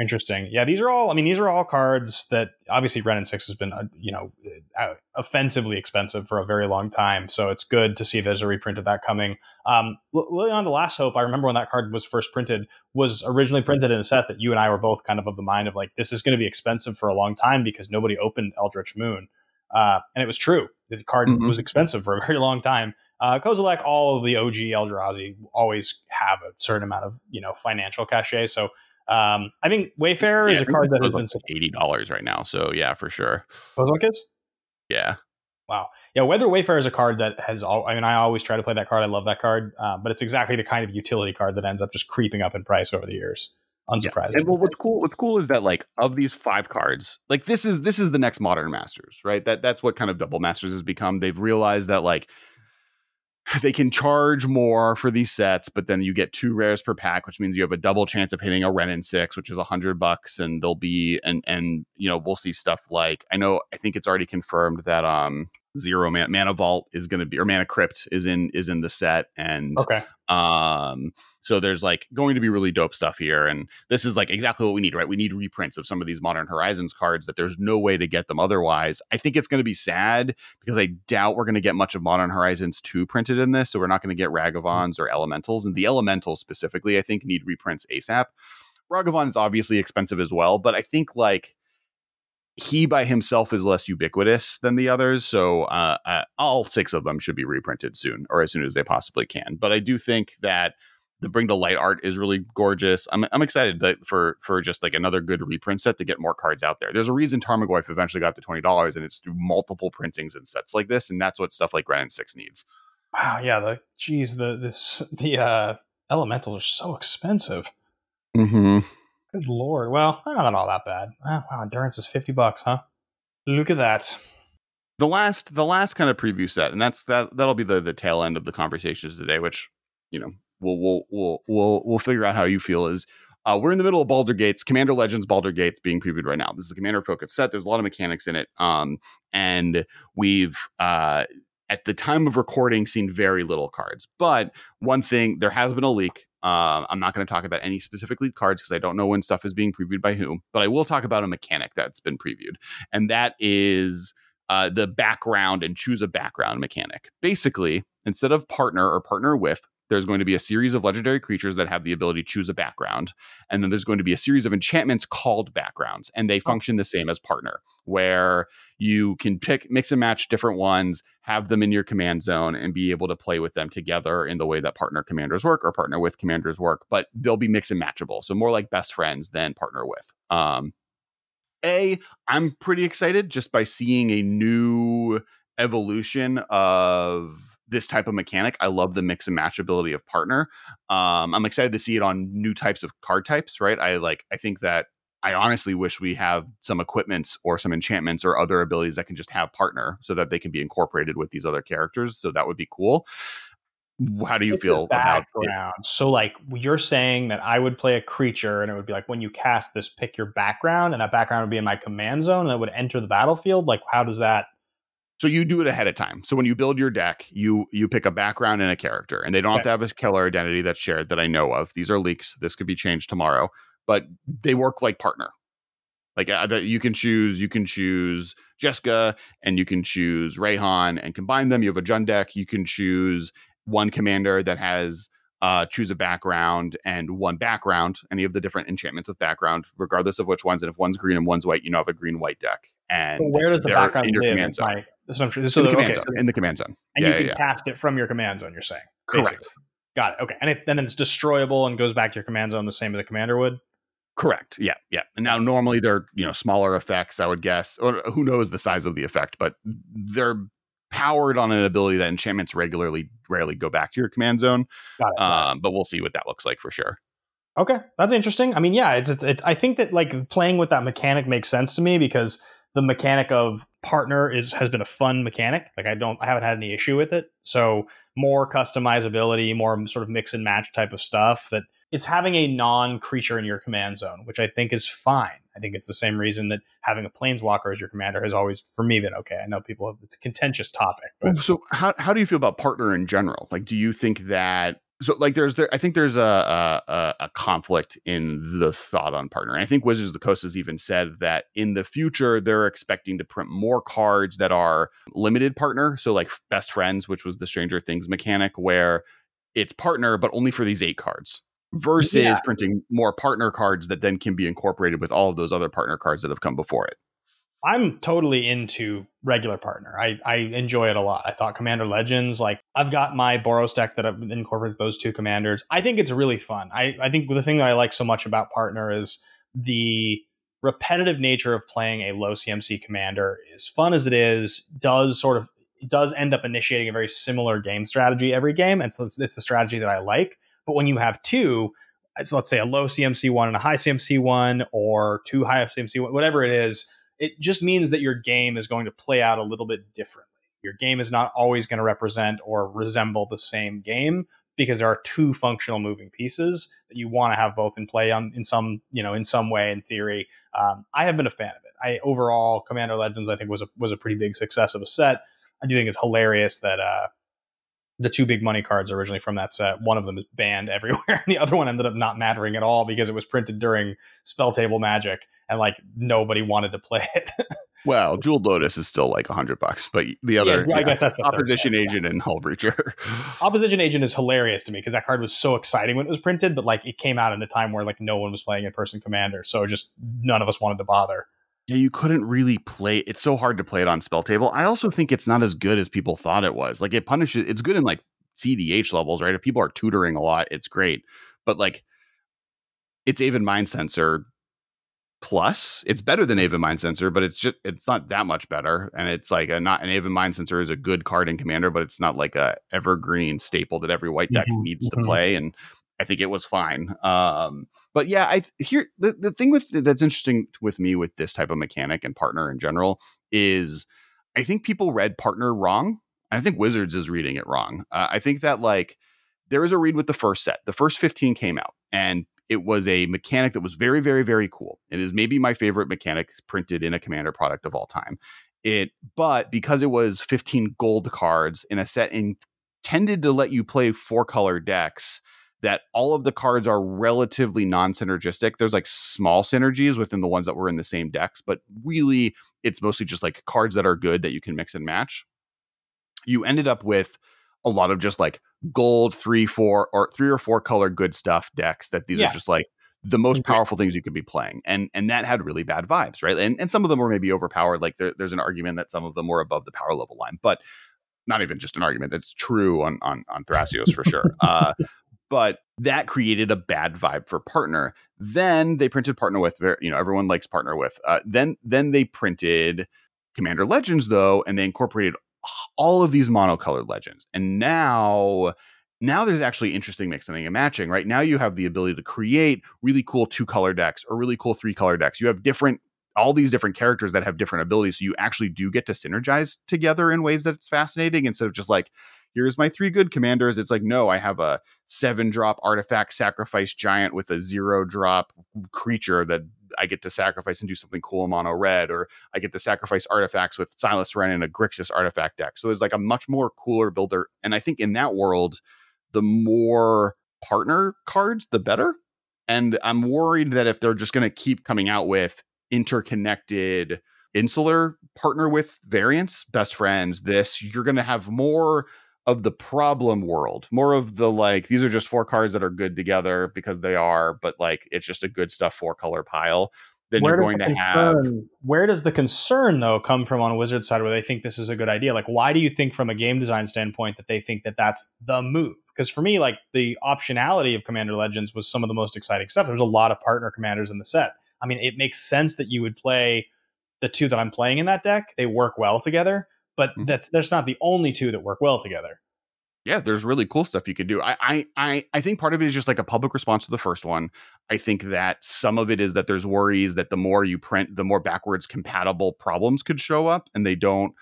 Interesting. Yeah, these are all. I mean, these are all cards that obviously Wrenn and Six has been, uh, you know, uh, offensively expensive for a very long time. So it's good to see there's a reprint of that coming. Um, on the Last Hope, I remember when that card was first printed, was originally printed in a set that you and I were both kind of of the mind of like this is going to be expensive for a long time because nobody opened Eldritch Moon, uh, and it was true. The card mm-hmm. was expensive for a very long time. Uh, Kozilek, all of the OG Eldrazi always have a certain amount of you know financial cachet. So um, I think Wayfarer yeah, is a card that has been like eighty dollars right now. So yeah, for sure. Kozilek is. Yeah. Wow. Yeah, Weather Wayfarer is a card that has all. I mean, I always try to play that card. I love that card, uh, but it's exactly the kind of utility card that ends up just creeping up in price over the years. Unsurprising. Yeah. And well, what's cool? What's cool is that like of these five cards, like this is this is the next modern Masters, right? That that's what kind of Double Masters has become. They've realized that like they can charge more for these sets, but then you get two rares per pack, which means you have a double chance of hitting a Wrenn and Six, which is a hundred bucks, and there'll be and and you know we'll see stuff like I know I think it's already confirmed that um zero man mana vault is going to be or mana crypt is in is in the set and okay. um so there's like going to be really dope stuff here and this is like exactly what we need right? We need reprints of some of these modern horizons cards that there's no way to get them otherwise. I think it's going to be sad because i doubt we're going to get much of modern horizons 2 printed in this so we're not going to get Ragavans or elementals and the elementals specifically i think need reprints asap ragavan is obviously expensive as well but i think like he by himself is less ubiquitous than the others. So uh, uh, all six of them should be reprinted soon or as soon as they possibly can. But I do think that the bring to light art is really gorgeous. I'm, I'm excited that for for just like another good reprint set to get more cards out there. There's a reason Tarmogoyf eventually got to twenty dollars, and it's through multiple printings and sets like this, and that's what stuff like Wrenn and Six needs. Wow, yeah, the geez, the this the uh elementals are so expensive. Mm-hmm. Good lord. Well, I'm not all that bad. Oh, wow, endurance is fifty bucks, huh? Look at that. The last, the last kind of preview set, and that's that. That'll be the the tail end of the conversations today, which you know we'll we'll we'll we'll we'll figure out how you feel is. Uh, we're in the middle of Baldur Gates, Commander Legends Baldur Gates being previewed right now. This is a commander focused set. There's a lot of mechanics in it. Um, and we've uh, at the time of recording seen very little cards. But one thing, there has been a leak uh, I'm not going to talk about any specifically cards because I don't know when stuff is being previewed by whom, but I will talk about a mechanic that's been previewed, and that is uh, the background and choose a background mechanic. Basically, instead of partner or partner with, there's going to be a series of legendary creatures that have the ability to choose a background. And then there's going to be a series of enchantments called backgrounds, and they oh. function the same as partner, where you can pick, mix and match different ones, have them in your command zone, and be able to play with them together in the way that partner commanders work or partner with commanders work. But they'll be mix and matchable. So more like best friends than partner with. Um, a, I'm pretty excited just by seeing a new evolution of this type of mechanic. I love the mix and match ability of partner. Um, I'm excited to see it on new types of card types, right? I like I think that I honestly wish we have some equipments or some enchantments or other abilities that can just have partner so that they can be incorporated with these other characters. So that would be cool. How do you feel about it? So like you're saying that I would play a creature and it would be like when you cast this, pick your background, and that background would be in my command zone and it would enter the battlefield. Like how does that so you do it ahead of time. So when you build your deck, you you pick a background and a character, and they don't have to have a color identity that's shared that I know of. These are leaks. This could be changed tomorrow, but they work like partner. Like uh, you can choose, you can choose Jeska, and you can choose Reyhan and combine them. You have a Jund deck. You can choose one commander that has uh, choose a background and one background, any of the different enchantments with background, regardless of which ones. And if one's green and one's white, you know have a green white deck. And but where does the background live? Zone. This is true. So in, the, command okay, zone, so, in the command zone. And yeah, you can yeah, cast it from your command zone, you're saying. Correct. Basically. Got it. Okay. And, it, then it's destroyable and goes back to your command zone the same as a commander would? Correct. Yeah. Yeah. And now normally they're, you know, smaller effects, I would guess. Or who knows the size of the effect, but they're powered on an ability that enchantments regularly rarely go back to your command zone. Got it, um, but we'll see what that looks like for sure. Okay, that's interesting. I mean, yeah, it's, it's it's I think that like playing with that mechanic makes sense to me because the mechanic of partner is has been a fun mechanic. Like I don't I haven't had any issue with it. So more customizability, more sort of mix and match type of stuff that it's having a non-creature in your command zone, which I think is fine. I think it's the same reason that having a planeswalker as your commander has always, for me, been okay. I know people have, it's a contentious topic. But. Oh, so how, how do you feel about partner in general? Like, do you think that so like there's there I think there's a, a a conflict in the thought on partner. And I think Wizards of the Coast has even said that in the future they're expecting to print more cards that are limited partner. So like best friends, which was the Stranger Things mechanic, where it's partner but only for these eight cards. Versus yeah. printing more partner cards that then can be incorporated with all of those other partner cards that have come before it. I'm totally into regular partner. I, I enjoy it a lot. I thought Commander Legends, like I've got my Boros deck that incorporates those two commanders. I think it's really fun. I, I think the thing that I like so much about partner is the repetitive nature of playing a low CMC commander. As fun as it is, does sort of does end up initiating a very similar game strategy every game, and so it's, it's the strategy that I like. But when you have two, so let's say a low CMC one and a high CMC one, or two high CMC whatever it is it just means that your game is going to play out a little bit differently. Your game is not always going to represent or resemble the same game because there are two functional moving pieces that you want to have both in play on in some you know in some way in theory. Um, I have been a fan of it. I overall Commander Legends I think was a was a pretty big success of a set. I do think it's hilarious that uh, the two big money cards originally from that set. One of them is banned everywhere, and the other one ended up not mattering at all because it was printed during Spell Table Magic, and like nobody wanted to play it. well, Jeweled Lotus is still like a hundred bucks, but the other, yeah, I yeah, guess that's Opposition Agent and Hull Breacher. Opposition Agent is hilarious to me because that card was so exciting when it was printed, but like it came out in a time where like no one was playing in person Commander, so just none of us wanted to bother yeah, you couldn't really play. It's so hard to play it on spell table. I also think it's not as good as people thought it was. Like it punishes. It's good in like CDH levels, right? If people are tutoring a lot, it's great. But like, it's Aven Mindcensor plus. It's better than Aven Mindcensor, but it's just it's not that much better. And it's like a not an Aven Mindcensor is a good card in Commander, but it's not like a evergreen staple that every white deck mm-hmm, needs mm-hmm. to play. And I think it was fine. Um, but yeah, I here the, the thing with that's interesting with me with this type of mechanic and partner in general is I think people read partner wrong. I think Wizards is reading it wrong. Uh, I think that like there was a read with the first set. The first 15 came out and it was a mechanic that was very, very, very cool. It is maybe my favorite mechanic printed in a commander product of all time. It, but because it was 15 gold cards in a set intended to let you play four color decks, that all of the cards are relatively non-synergistic. There's like small synergies within the ones that were in the same decks, but really it's mostly just like cards that are good that you can mix and match. You ended up with a lot of just like gold three, four, or three or four color good stuff decks that these yeah. are just like the most powerful things you could be playing. And and that had really bad vibes, right? And and some of them were maybe overpowered. Like there, there's an argument that some of them were above the power level line, but not even just an argument. That's true on on on Thrasios for sure. Uh, but that created a bad vibe for partner. Then they printed partner with, you know, everyone likes partner with. Uh, then then they printed Commander Legends though, and they incorporated all of these monocolored legends. And now now there's actually interesting mixing and matching. Right now you have the ability to create really cool two color decks or really cool three color decks. You have different all these different characters that have different abilities. So you actually do get to synergize together in ways that's fascinating instead of just like, here's my three good commanders. It's like, no, I have a seven drop artifact sacrifice giant with a zero drop creature that I get to sacrifice and do something cool mono red, or I get to sacrifice artifacts with Silas Renn and a Grixis artifact deck. So there's like a much more cooler builder. And I think in that world, the more partner cards, the better. And I'm worried that if they're just going to keep coming out with interconnected insular partner with variants, best friends, this, you're going to have more of the problem world, more of the like these are just four cards that are good together because they are, but like it's just a good stuff four color pile. Then where you're going to concern, have. Where does the concern though come from on Wizard side, where they think this is a good idea? Like, why do you think from a game design standpoint that they think that that's the move? Because for me, like the optionality of Commander Legends was some of the most exciting stuff. There's a lot of partner commanders in the set. I mean, it makes sense that you would play the two that I'm playing in that deck. They work well together but mm-hmm. that's that's not the only two that work well together. Yeah, there's really cool stuff you could do. I, I I I think part of it is just like a public response to the first one. I think that some of it is that there's worries that the more you print, the more backwards compatible problems could show up, and they don't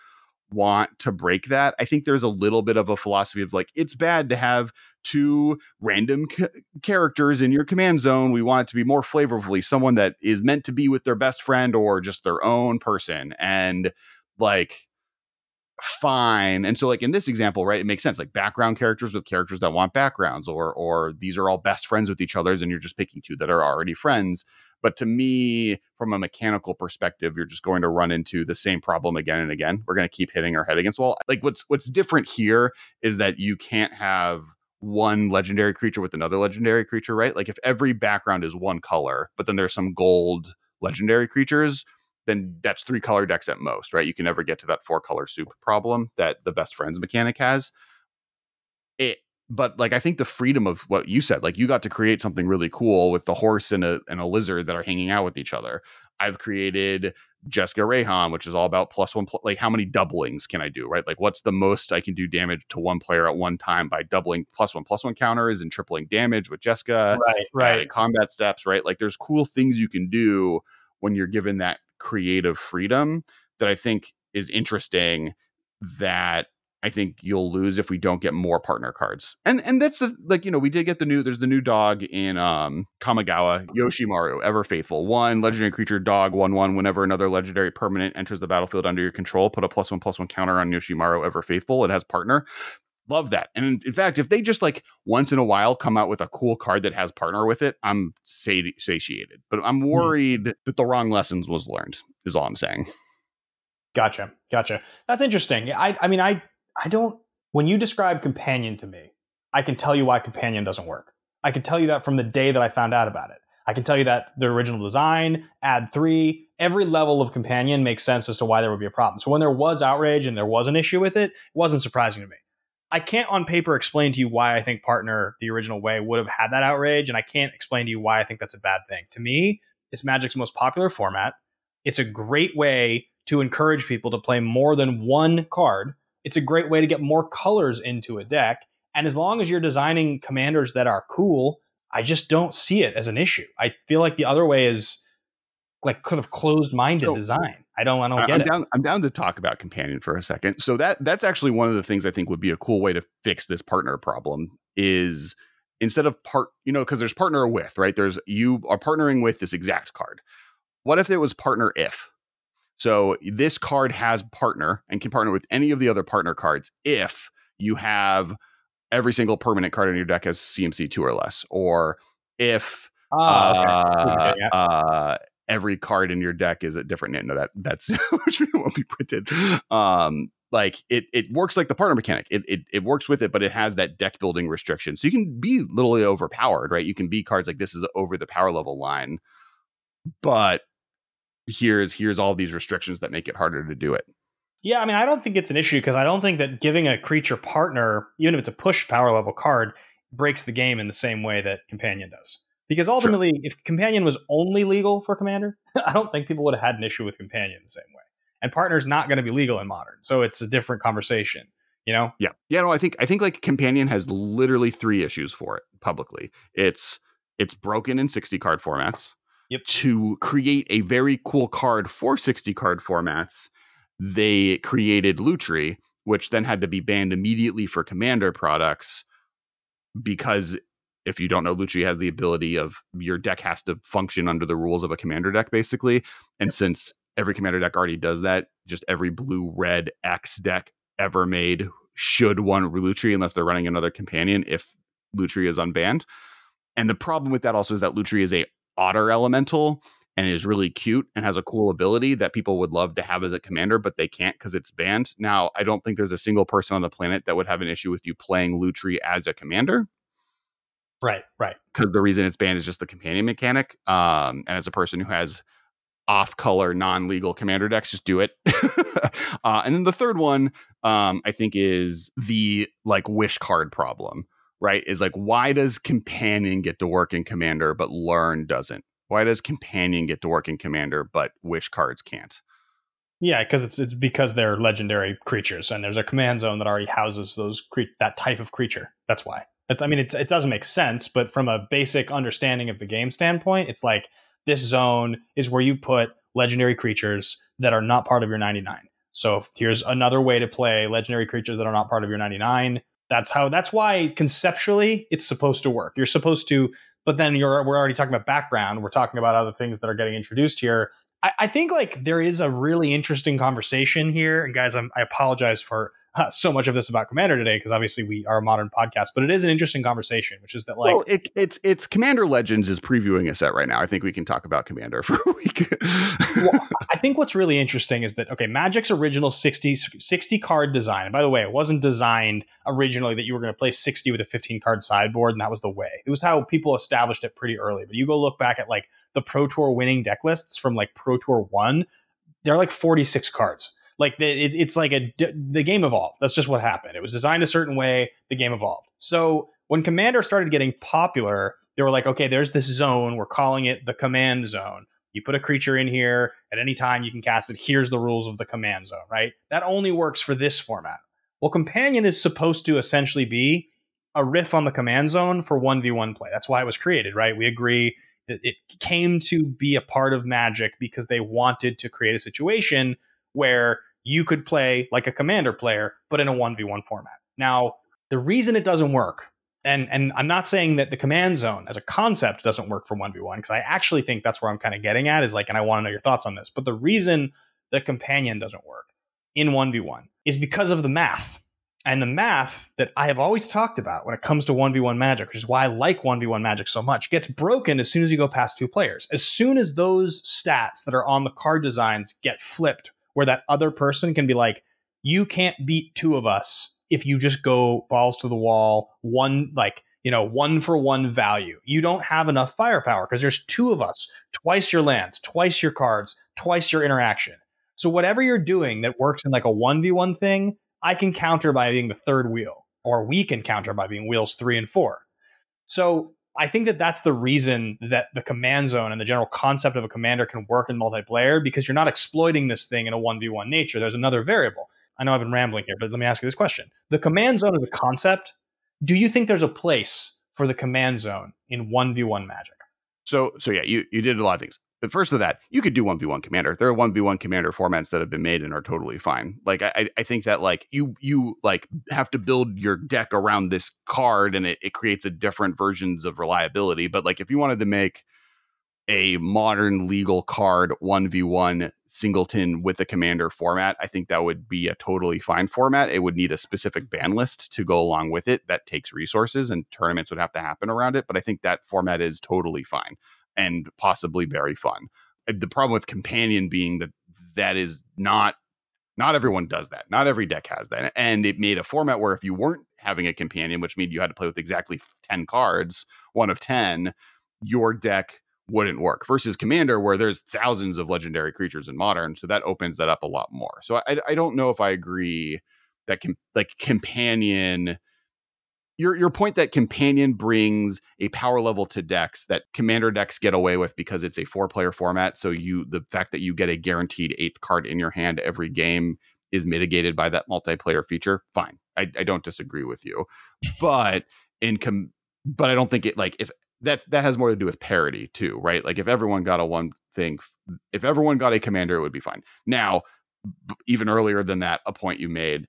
want to break that. I think there's a little bit of a philosophy of like it's bad to have two random c- characters in your command zone. We want it to be more flavorfully someone that is meant to be with their best friend or just their own person. And like fine. And so, like in this example, right, it makes sense. Like background characters with characters that want backgrounds, or or these are all best friends with each other, and you're just picking two that are already friends. But to me, from a mechanical perspective, you're just going to run into the same problem again and again. We're going to keep hitting our head against wall. Like what's what's different here is that you can't have one legendary creature with another legendary creature, right? Like if every background is one color, but then there's some gold legendary creatures, then that's three color decks at most, right? You can never get to that four color soup problem that the best friends mechanic has. It but like I think the freedom of what you said, like you got to create something really cool with the horse and a and a lizard that are hanging out with each other. I've created Jeska Reyhan, which is all about plus one. Pl- like how many doublings can I do? Right? Like what's the most I can do damage to one player at one time by doubling plus one plus one counters and tripling damage with Jessica, Right, right. Combat steps, right? Like there's cool things you can do when you're given that creative freedom that I think is interesting. That I think you'll lose if we don't get more partner cards. And and that's the like you know we did get the new there's the new dog in um Kamigawa Yoshimaru Ever Faithful one legendary creature dog one one whenever another legendary permanent enters the battlefield under your control put a plus one plus one counter on Yoshimaru Ever Faithful it has partner. Love that. And in, fact, if they just like once in a while come out with a cool card that has partner with it, I'm sati- satiated. But I'm hmm. worried that the wrong lessons was learned. Is all I'm saying. Gotcha, gotcha. That's interesting. I, I mean, I I don't, when you describe companion to me, I can tell you why companion doesn't work. I can tell you that from the day that I found out about it. I can tell you that the original design, add three, every level of companion makes sense as to why there would be a problem. So when there was outrage and there was an issue with it, it wasn't surprising to me. I can't on paper explain to you why I think partner the original way would have had that outrage, and I can't explain to you why I think that's a bad thing. To me, it's Magic's most popular format. It's a great way to encourage people to play more than one card it's a great way to get more colors into a deck. And as long as you're designing commanders that are cool, I just don't see it as an issue. I feel like the other way is like kind of closed minded so, design. I don't I don't get I'm it. Down, I'm down to talk about companion for a second. So that that's actually one of the things I think would be a cool way to fix this partner problem is instead of part, you know, because there's partner with, right? There's you are partnering with this exact card. What if it was partner if? So this card has partner and can partner with any of the other partner cards if you have every single permanent card in your deck has CMC two or less, or if oh, uh, okay. uh, every card in your deck is a different name. No, that that's which won't be printed. Um, like it it works like the partner mechanic. It, it it works with it, but it has that deck building restriction. So you can be literally overpowered, right? You can be cards like this is over the power level line, but here's here's all these restrictions that make it harder to do it. Yeah, I mean, I don't think it's an issue because I don't think that giving a creature partner, even if it's a push power level card, breaks the game in the same way that Companion does. Because ultimately, sure. if Companion was only legal for Commander, I don't think people would have had an issue with Companion the same way. And Partner's not going to be legal in Modern, so it's a different conversation. You know? Yeah, yeah. No, I think I think like Companion has literally three issues for it publicly. It's it's broken in sixty card formats yep. to create a very cool card for 60 card formats, they created Lutri, which then had to be banned immediately for commander products because if you don't know, Lutri has the ability of your deck has to function under the rules of a commander deck, basically. And since every commander deck already does that, just every blue red X deck ever made should want Lutri unless they're running another companion if Lutri is unbanned. And the problem with that also is that Lutri is a otter elemental and is really cute and has a cool ability that people would love to have as a commander, but they can't because it's banned. Now, I don't think there's a single person on the planet that would have an issue with you playing Lutri as a commander. Right, right. Because the reason it's banned is just the companion mechanic. Um, and as a person who has off color, non legal commander decks, just do it. uh, and then the third one, um, I think, is the like wish card problem right? Is like, why does companion get to work in commander, but learn doesn't? Why does companion get to work in commander, but wish cards can't? Yeah, because it's it's because they're legendary creatures, and there's a command zone that already houses those cre- that type of creature. That's why. I mean, it's, it doesn't make sense, but from a basic understanding of the game standpoint, it's like this zone is where you put legendary creatures that are not part of your 99. So here's another way to play legendary creatures that are not part of your 99 that's how. That's why conceptually it's supposed to work. You're supposed to, but then you're we're already talking about background. We're talking about other things that are getting introduced here. I, I, think like there is a really interesting conversation here. And guys, I'm, I apologize for uh, so much of this about Commander today because obviously we are a modern podcast, but it is an interesting conversation, which is that like well, it, it's it's Commander Legends is previewing a set right now. I think we can talk about Commander for a week. well, I think what's really interesting is that okay, Magic's original 60, 60 card design. And by the way, it wasn't designed originally that you were going to play 60 with a 15 card sideboard, and that was the way. It was how people established it pretty early. But you go look back at like the Pro Tour winning deck lists from like Pro Tour one, they're like 46 cards like the, it, it's like a the game evolved. That's just what happened. It was designed a certain way. The game evolved. So when Commander started getting popular, they were like, okay, there's this zone. We're calling it the command zone. You put a creature in here at any time you can cast it. Here's the rules of the command zone, right? That only works for this format. Well, Companion is supposed to essentially be a riff on the command zone for 1v1 play. That's why it was created, right? We agree that it came to be a part of Magic because they wanted to create a situation where you could play like a commander player, but in a 1v1 format. Now, the reason it doesn't work, and, and I'm not saying that the command zone as a concept doesn't work for 1v1, because I actually think that's where I'm kind of getting at is like, and I want to know your thoughts on this. But the reason the companion doesn't work in 1v1 is because of the math. And the math that I have always talked about when it comes to 1v1 magic, which is why I like 1v1 magic so much, gets broken as soon as you go past two players. As soon as those stats that are on the card designs get flipped where that other person can be like, you can't beat two of us if you just go balls to the wall, one like, you know, one for one value. You don't have enough firepower because there's two of us, twice your lands, twice your cards, twice your interaction. So whatever you're doing that works in like a 1v1 thing, I can counter by being the third wheel, or we can counter by being wheels three and four. So I think that that's the reason that the command zone and the general concept of a commander can work in multiplayer because you're not exploiting this thing in a 1v1 nature. There's another variable. I know I've been rambling here, but let me ask you this question. The command zone is a concept. Do you think there's a place for the command zone in 1v1 magic? So so yeah, you you did a lot of things. But first of that, you could do 1v1 commander. There are 1v1 commander formats that have been made and are totally fine. Like I, I think that like you you like have to build your deck around this card and it, it creates a different versions of reliability. But like if you wanted to make a modern legal card 1v1 singleton with a commander format, I think that would be a totally fine format. It would need a specific ban list to go along with it. That takes resources and tournaments would have to happen around it. But I think that format is totally fine and possibly very fun. The problem with companion being that that is not not everyone does that. Not every deck has that. And it made a format where if you weren't having a companion, which means you had to play with exactly 10 cards, one of 10, your deck wouldn't work versus commander where there's thousands of legendary creatures in modern so that opens that up a lot more so i, I don't know if i agree that com- like companion your your point that companion brings a power level to decks that commander decks get away with because it's a four player format so you the fact that you get a guaranteed eighth card in your hand every game is mitigated by that multiplayer feature fine. I, I don't disagree with you. But in com but i don't think it like if that's that has more to do with parity too right? Like if everyone got a one thing if everyone got a commander it would be fine. Now even earlier than that a point you made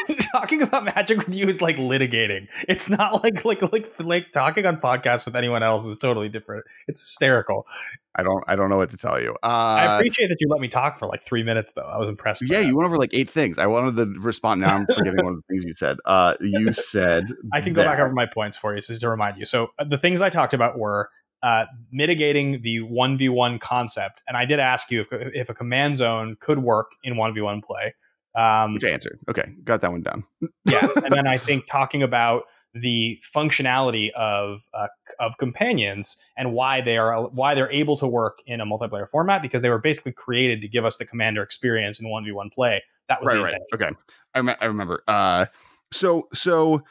talking about magic with you is like litigating. It's not like like like like talking on podcasts with anyone else is totally different. It's hysterical. I don't I don't know what to tell you. Uh, I appreciate that you let me talk for like three minutes though. I was impressed. Yeah, you went over like eight things. I wanted to respond. Now I'm forgetting one of the things you said. Uh, you said I can go back over my points for you just to remind you. So uh, the things I talked about were uh, mitigating the 1v1 concept. And I did ask you if, if a command zone could work in 1v1 play. Um, Which I answered. Okay, got that one down. yeah, and then I think talking about the functionality of uh, of companions and why they are why they're able to work in a multiplayer format because they were basically created to give us the commander experience in one v one play. That was right, right. Okay, I, me- I remember. Uh, so so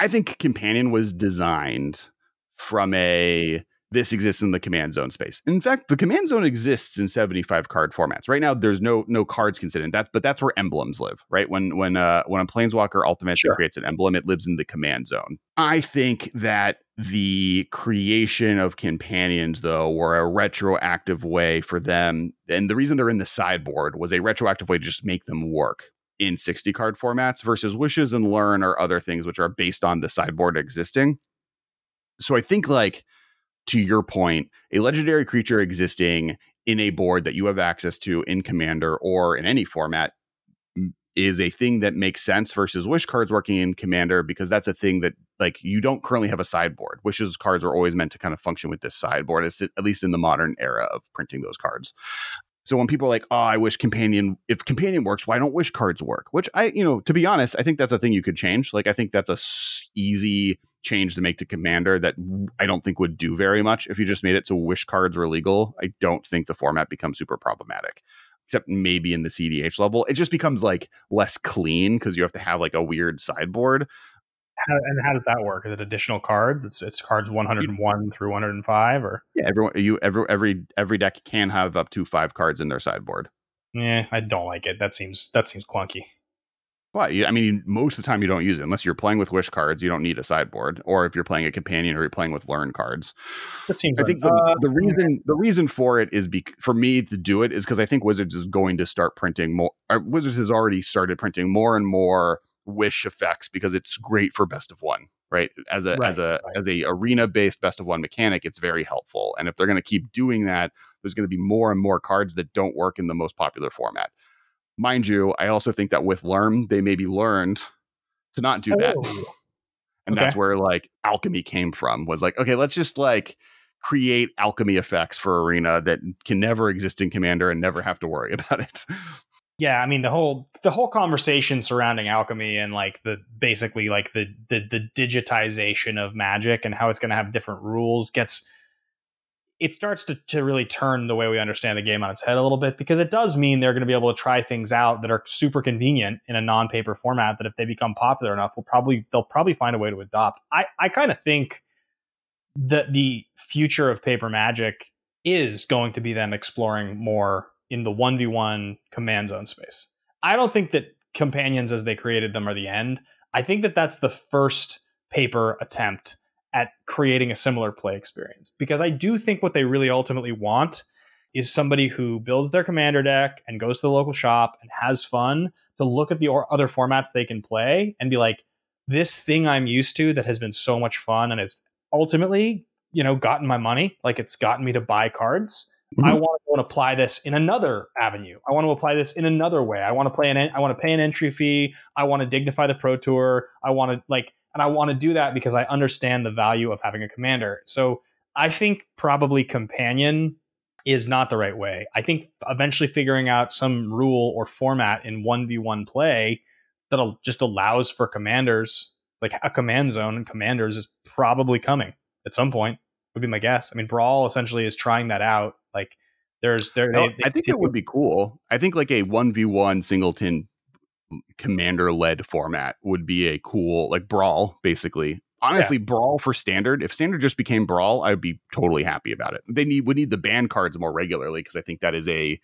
I think companion was designed from a this exists in the command zone space. In fact, the command zone exists in 75 card formats. Right now, there's no no cards considered that, but that's where emblems live, right? When when uh when a planeswalker ultimate sure. creates an emblem, it lives in the command zone. I think that the creation of companions though were a retroactive way for them and the reason they're in the sideboard was a retroactive way to just make them work in 60 card formats versus wishes and learn or other things which are based on the sideboard existing so i think like to your point, a legendary creature existing in a board that you have access to in Commander or in any format is a thing that makes sense versus wish cards working in commander because that's a thing that like you don't currently have a sideboard. Wishes cards are always meant to kind of function with this sideboard at least in the modern era of printing those cards. So when people are like oh i wish companion if companion works why don't wish cards work? Which i you know to be honest i think that's a thing you could change. Like i think that's a easy change to make to commander that i don't think would do very much if you just made it so wish cards were legal i don't think the format becomes super problematic except maybe in the CDH level. It just becomes like less clean because you have to have like a weird sideboard. How, and how does that work? Is it additional cards? It's it's cards 101 through 105 or Yeah, everyone you every every every deck can have up to 5 cards in their sideboard. Yeah, I don't like it. That seems that seems clunky. Well, I mean, most of the time you don't use it unless you're playing with wish cards. You don't need a sideboard, or if you're playing a companion or you're playing with learn cards. That seems. I think the, uh, the reason the reason for it is be, for me to do it is because I think Wizards is going to start printing more. Uh, Wizards has already started printing more and more wish effects because it's great for best of one. Right as a right, as a right. as a arena based best of one mechanic, it's very helpful. And if they're going to keep doing that, there's going to be more and more cards that don't work in the most popular format mind you, I also think that with Learn, they maybe learned to not do that. Oh. And okay. that's where like alchemy came from was like, okay, let's just like create alchemy effects for arena that can never exist in commander and never have to worry about it. Yeah, I mean the whole the whole conversation surrounding alchemy and like the basically like the the, the digitization of magic and how it's going to have different rules gets it starts to, to really turn the way we understand the game on its head a little bit because it does mean they're going to be able to try things out that are super convenient in a non-paper format that if they become popular enough will probably they'll probably find a way to adopt. I i kind of think that the future of paper magic is going to be them exploring more in the 1v1 command zone space. I don't think that companions as they created them are the end. I think that that's the first paper attempt at creating a similar play experience because I do think what they really ultimately want is somebody who builds their commander deck and goes to the local shop and has fun to look at the other formats they can play and be like this thing I'm used to that has been so much fun and has ultimately, you know, gotten my money, like it's gotten me to buy cards. Mm-hmm. I want to go and apply this in another avenue. I want to apply this in another way. I want to play an I want to pay an entry fee. I want to dignify the pro tour. I want to like and I want to do that because I understand the value of having a commander. So I think probably companion is not the right way. I think eventually figuring out some rule or format in 1v1 play that just allows for commanders, like a command zone and commanders is probably coming at some point, would be my guess. I mean, Brawl essentially is trying that out. Like there's there. No, they, oh, they I think it would be cool. I think like a 1v1 singleton commander led format would be a cool like brawl basically honestly yeah. brawl for standard if standard just became brawl i'd be totally happy about it they need would need the ban cards more regularly because i think that is a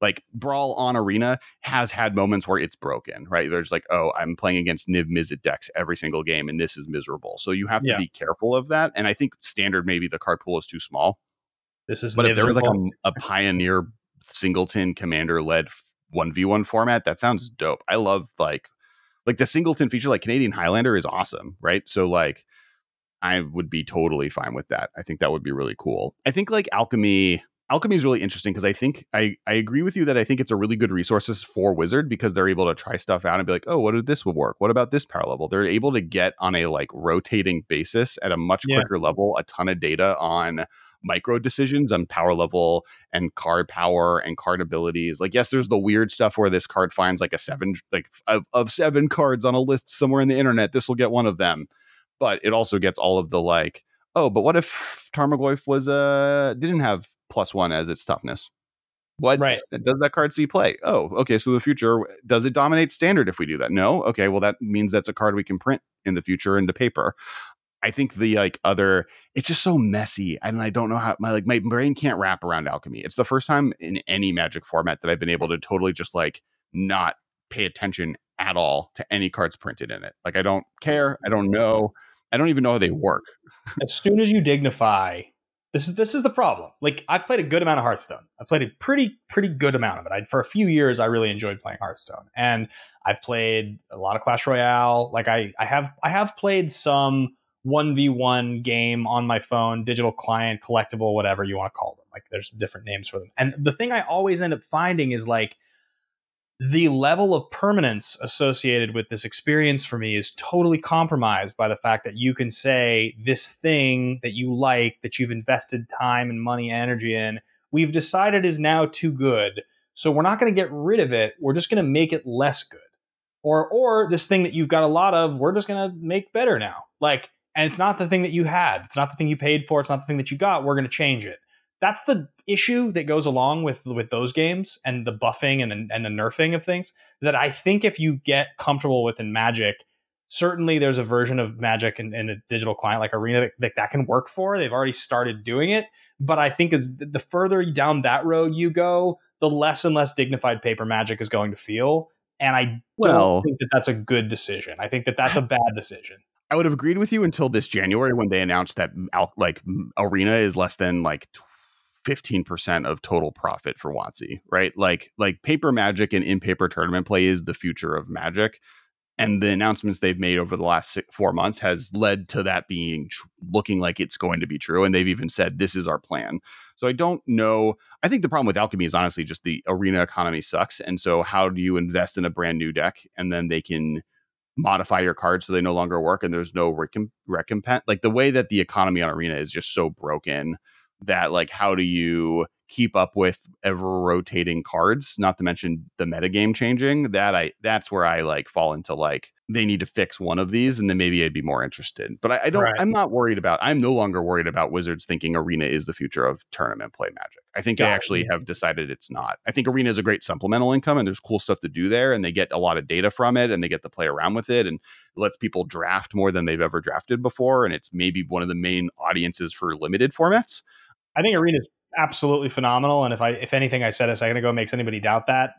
like brawl on arena has had moments where it's broken right there's like oh i'm playing against niv mizzet decks every single game and this is miserable so you have to yeah. be careful of that and i think standard maybe the card pool is too small this is but if there was like a, a pioneer singleton commander led 1v1 format that sounds dope. I love like like the singleton feature like canadian highlander is awesome right? So like i would be totally fine with that. I think that would be really cool. I think like alchemy alchemy is really interesting because i think i i agree with you that i think it's a really good resources for wizard because they're able to try stuff out and be like oh what if this would work? What about this power level? They're able to get on a like rotating basis at a much yeah. quicker level a ton of data on micro decisions on power level and card power and card abilities. Like, yes, there's the weird stuff where this card finds like a seven, like of, of seven cards on a list somewhere in the internet. This will get one of them. But it also gets all of the like, oh, but what if Tarmogoyf was uh didn't have plus one as its toughness? What right. does that card see play? Oh, okay. So the future does it dominate standard if we do that? No. Okay. Well, that means that's a card we can print in the future into paper. I think the like other it's just so messy and I don't know how my like my brain can't wrap around alchemy. It's the first time in any magic format that I've been able to totally just like not pay attention at all to any cards printed in it. Like I don't care, I don't know, I don't even know how they work. as soon as you dignify this is this is the problem. Like I've played a good amount of Hearthstone. I've played a pretty pretty good amount of it. I, for a few years, I really enjoyed playing Hearthstone, and I've played a lot of Clash Royale. Like I I have I have played some 1v1 game on my phone, digital client, collectible, whatever you want to call them. Like there's different names for them. And the thing I always end up finding is like the level of permanence associated with this experience for me is totally compromised by the fact that you can say this thing that you like, that you've invested time and money and energy in, we've decided is now too good. So we're not going to get rid of it. We're just going to make it less good. Or or this thing that you've got a lot of, we're just going to make better now. Like and it's not the thing that you had. It's not the thing you paid for. It's not the thing that you got. We're going to change it that's the issue that goes along with with those games and the buffing and the, and the nerfing of things that I think if you get comfortable with in Magic, certainly there's a version of Magic in, in a digital client like Arena that, that, that can work for. They've already started doing it, but I think it's the further down that road you go, the less and less dignified paper Magic is going to feel. And I well, don't think that that's a good decision. I think that that's a bad decision. I would have agreed with you until this January when they announced that like Arena is less than like 15% of total profit for WotC, right? Like like paper magic and in paper tournament play is the future of magic. And the announcements they've made over the last six, four months has led to that being tr- looking like it's going to be true. And they've even said this is our plan. So I don't know. I think the problem with alchemy is honestly just the arena economy sucks. And so how do you invest in a brand new deck and then they can modify your cards so they no longer work and there's no recomp- recompense? Like the way that the economy on arena is just so broken that like how do you keep up with ever rotating cards not to mention the metagame changing that i that's where i like fall into like they need to fix one of these and then maybe i'd be more interested but i, I don't right. i'm not worried about i'm no longer worried about wizards thinking arena is the future of tournament play magic. I think Got they actually have decided it's not. I think arena is a great supplemental income and there's cool stuff to do there and they get a lot of data from it and they get to play around with it and it lets people draft more than they've ever drafted before and it's maybe one of the main audiences for limited formats. I think Arena is absolutely phenomenal. And if I, if anything I said a second ago makes anybody doubt that,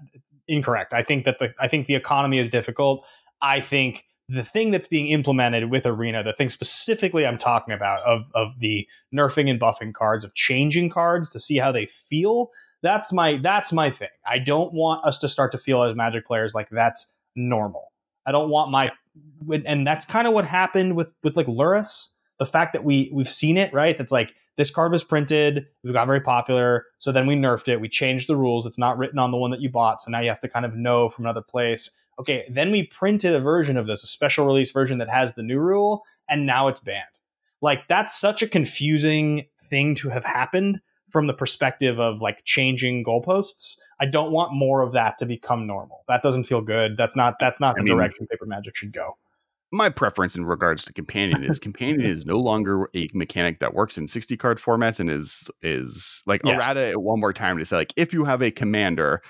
incorrect. I think that the, I think the economy is difficult. I think the thing that's being implemented with Arena, the thing specifically I'm talking about of of the nerfing and buffing cards, of changing cards to see how they feel. That's my that's my thing. I don't want us to start to feel as Magic players like that's normal. I don't want my and that's kind of what happened with with like Lurrus. The fact that we we've seen it right. That's like this card was printed, it got very popular. So then we nerfed it. We changed the rules. It's not written on the one that you bought. So now you have to kind of know from another place. Okay, then we printed a version of this, a special release version that has the new rule, and now it's banned. Like that's such a confusing thing to have happened from the perspective of like changing goalposts. I don't want more of that to become normal. That doesn't feel good. That's not that's not the mean, direction paper magic should go my preference in regards to companion is companion is no longer a mechanic that works in 60 card formats and is is like yes. errata one more time to say like if you have a commander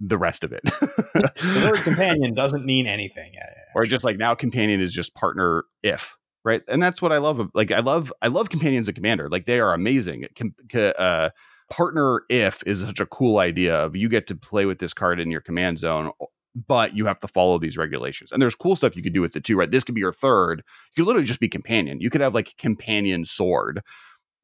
the rest of it. The word companion doesn't mean anything or just like now companion is just partner if right? And that's what i love like i love i love companions and commander like they are amazing. Com- uh, partner if is such a cool idea of you get to play with this card in your command zone but you have to follow these regulations. And there's cool stuff you could do with it too, right? This could be your third. You could literally just be companion. You could have like companion sword,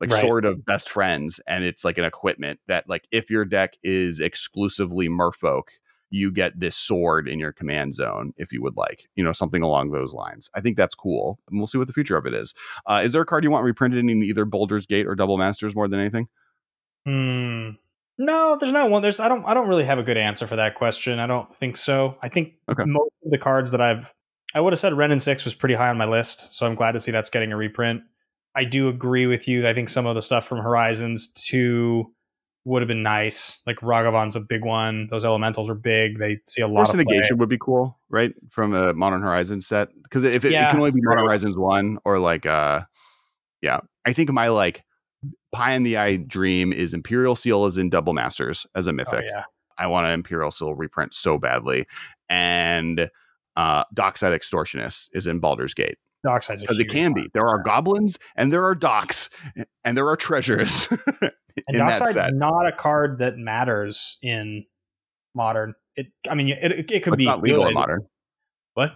like right. sword of best friends, and it's like an equipment that, like, if your deck is exclusively Merfolk, you get this sword in your command zone if you would like, you know, something along those lines. I think that's cool, and we'll see what the future of it is. Uh, is there a card you want reprinted in either Baldur's Gate or Double Masters more than anything? Hmm. No, there's not one. There's I don't I don't really have a good answer for that question. I don't think so. I think okay. most of the cards that I've I would have said Wrenn and Six was pretty high on my list, so I'm glad to see that's getting a reprint. I do agree with you. I think some of the stuff from Horizons 2 would have been nice. Like Ragavan's a big one. Those elementals are big. They see a lot of negation would be cool, right? From a Modern Horizons set. Because if it, yeah, it, can only be Modern Horizons 1 or like uh yeah. I think my like pie in the eye dream is Imperial Seal is in Double Masters as a oh, mythic. Oh, yeah. I want an Imperial Seal reprint so badly. And uh Dockside Extortionist is in Baldur's Gate. Dockside because it can be. There are goblins and there are docks and there are treasures. and Dockside not a card that matters in modern. It I mean it it, it could but be not legal good. in modern. What?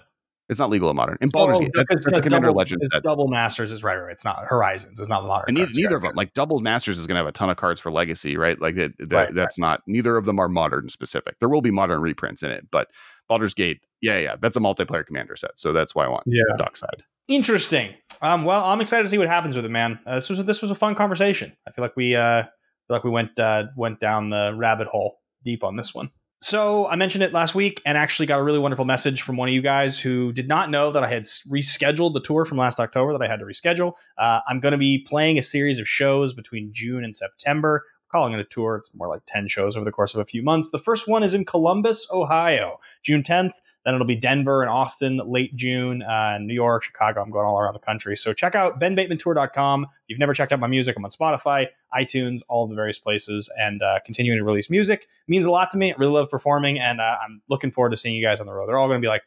It's not legal in modern. In Baldur's oh, Gate, that's, that's a Commander double, Legend set. Double Masters is right, right. It's not Horizons. It's not the modern. And neither, neither of them, like Double Masters, is going to have a ton of cards for Legacy, right? Like that, that right, that's right. not. Neither of them are modern specific. There will be modern reprints in it, but Baldur's Gate, yeah, yeah, that's a multiplayer Commander set, so that's why I want yeah. Dockside. Interesting. Um, well, I'm excited to see what happens with it, man. Uh, this was this was a fun conversation. I feel like we uh, feel like we went uh, went down the rabbit hole deep on this one. So I mentioned it last week and actually got a really wonderful message from one of you guys who did not know that I had rescheduled the tour from last October that I had to reschedule. Uh, I'm going to be playing a series of shows between June and September calling it a tour. It's more like 10 shows over the course of a few months. The first one is in Columbus, Ohio, June 10th. Then it'll be Denver and Austin late June, uh, New York, Chicago. I'm going all around the country. So check out benbatemantour.com. If you've never checked out my music, I'm on Spotify, iTunes, all the various places, and uh, continuing to release music it means a lot to me. I really love performing, and uh, I'm looking forward to seeing you guys on the road. They're all going to be like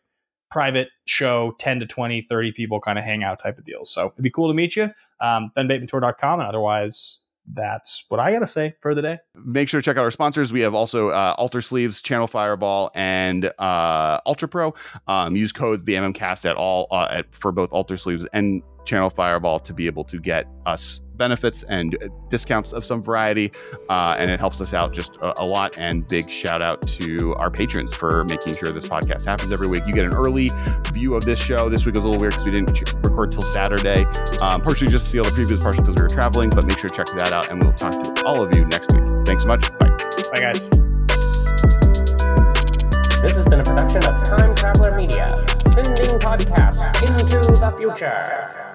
private show, 10 to 20, 30 people kind of hangout type of deals. So it'd be cool to meet you. Um, benbatemantour.com. And otherwise, that's what I got to say for the day. Make sure to check out our sponsors. We have also uh, Alter Sleeves, Channel Fireball, and uh, Ultra Pro. Um, use code the MMCast at all uh, at, for both Alter Sleeves and Channel Fireball to be able to get us benefits and discounts of some variety. Uh, and it helps us out just a, a, lot. And big shout out to our patrons for making sure this podcast happens every week. You get an early view of this show. This week was a little weird because we didn't record till Saturday, um, partially just to see all the previews, partially because we were traveling. But make sure to check that out. And we'll talk to all of you next week. Thanks so much. Bye. Bye, guys. This has been a production of Time Traveler Media, sending podcasts into the future.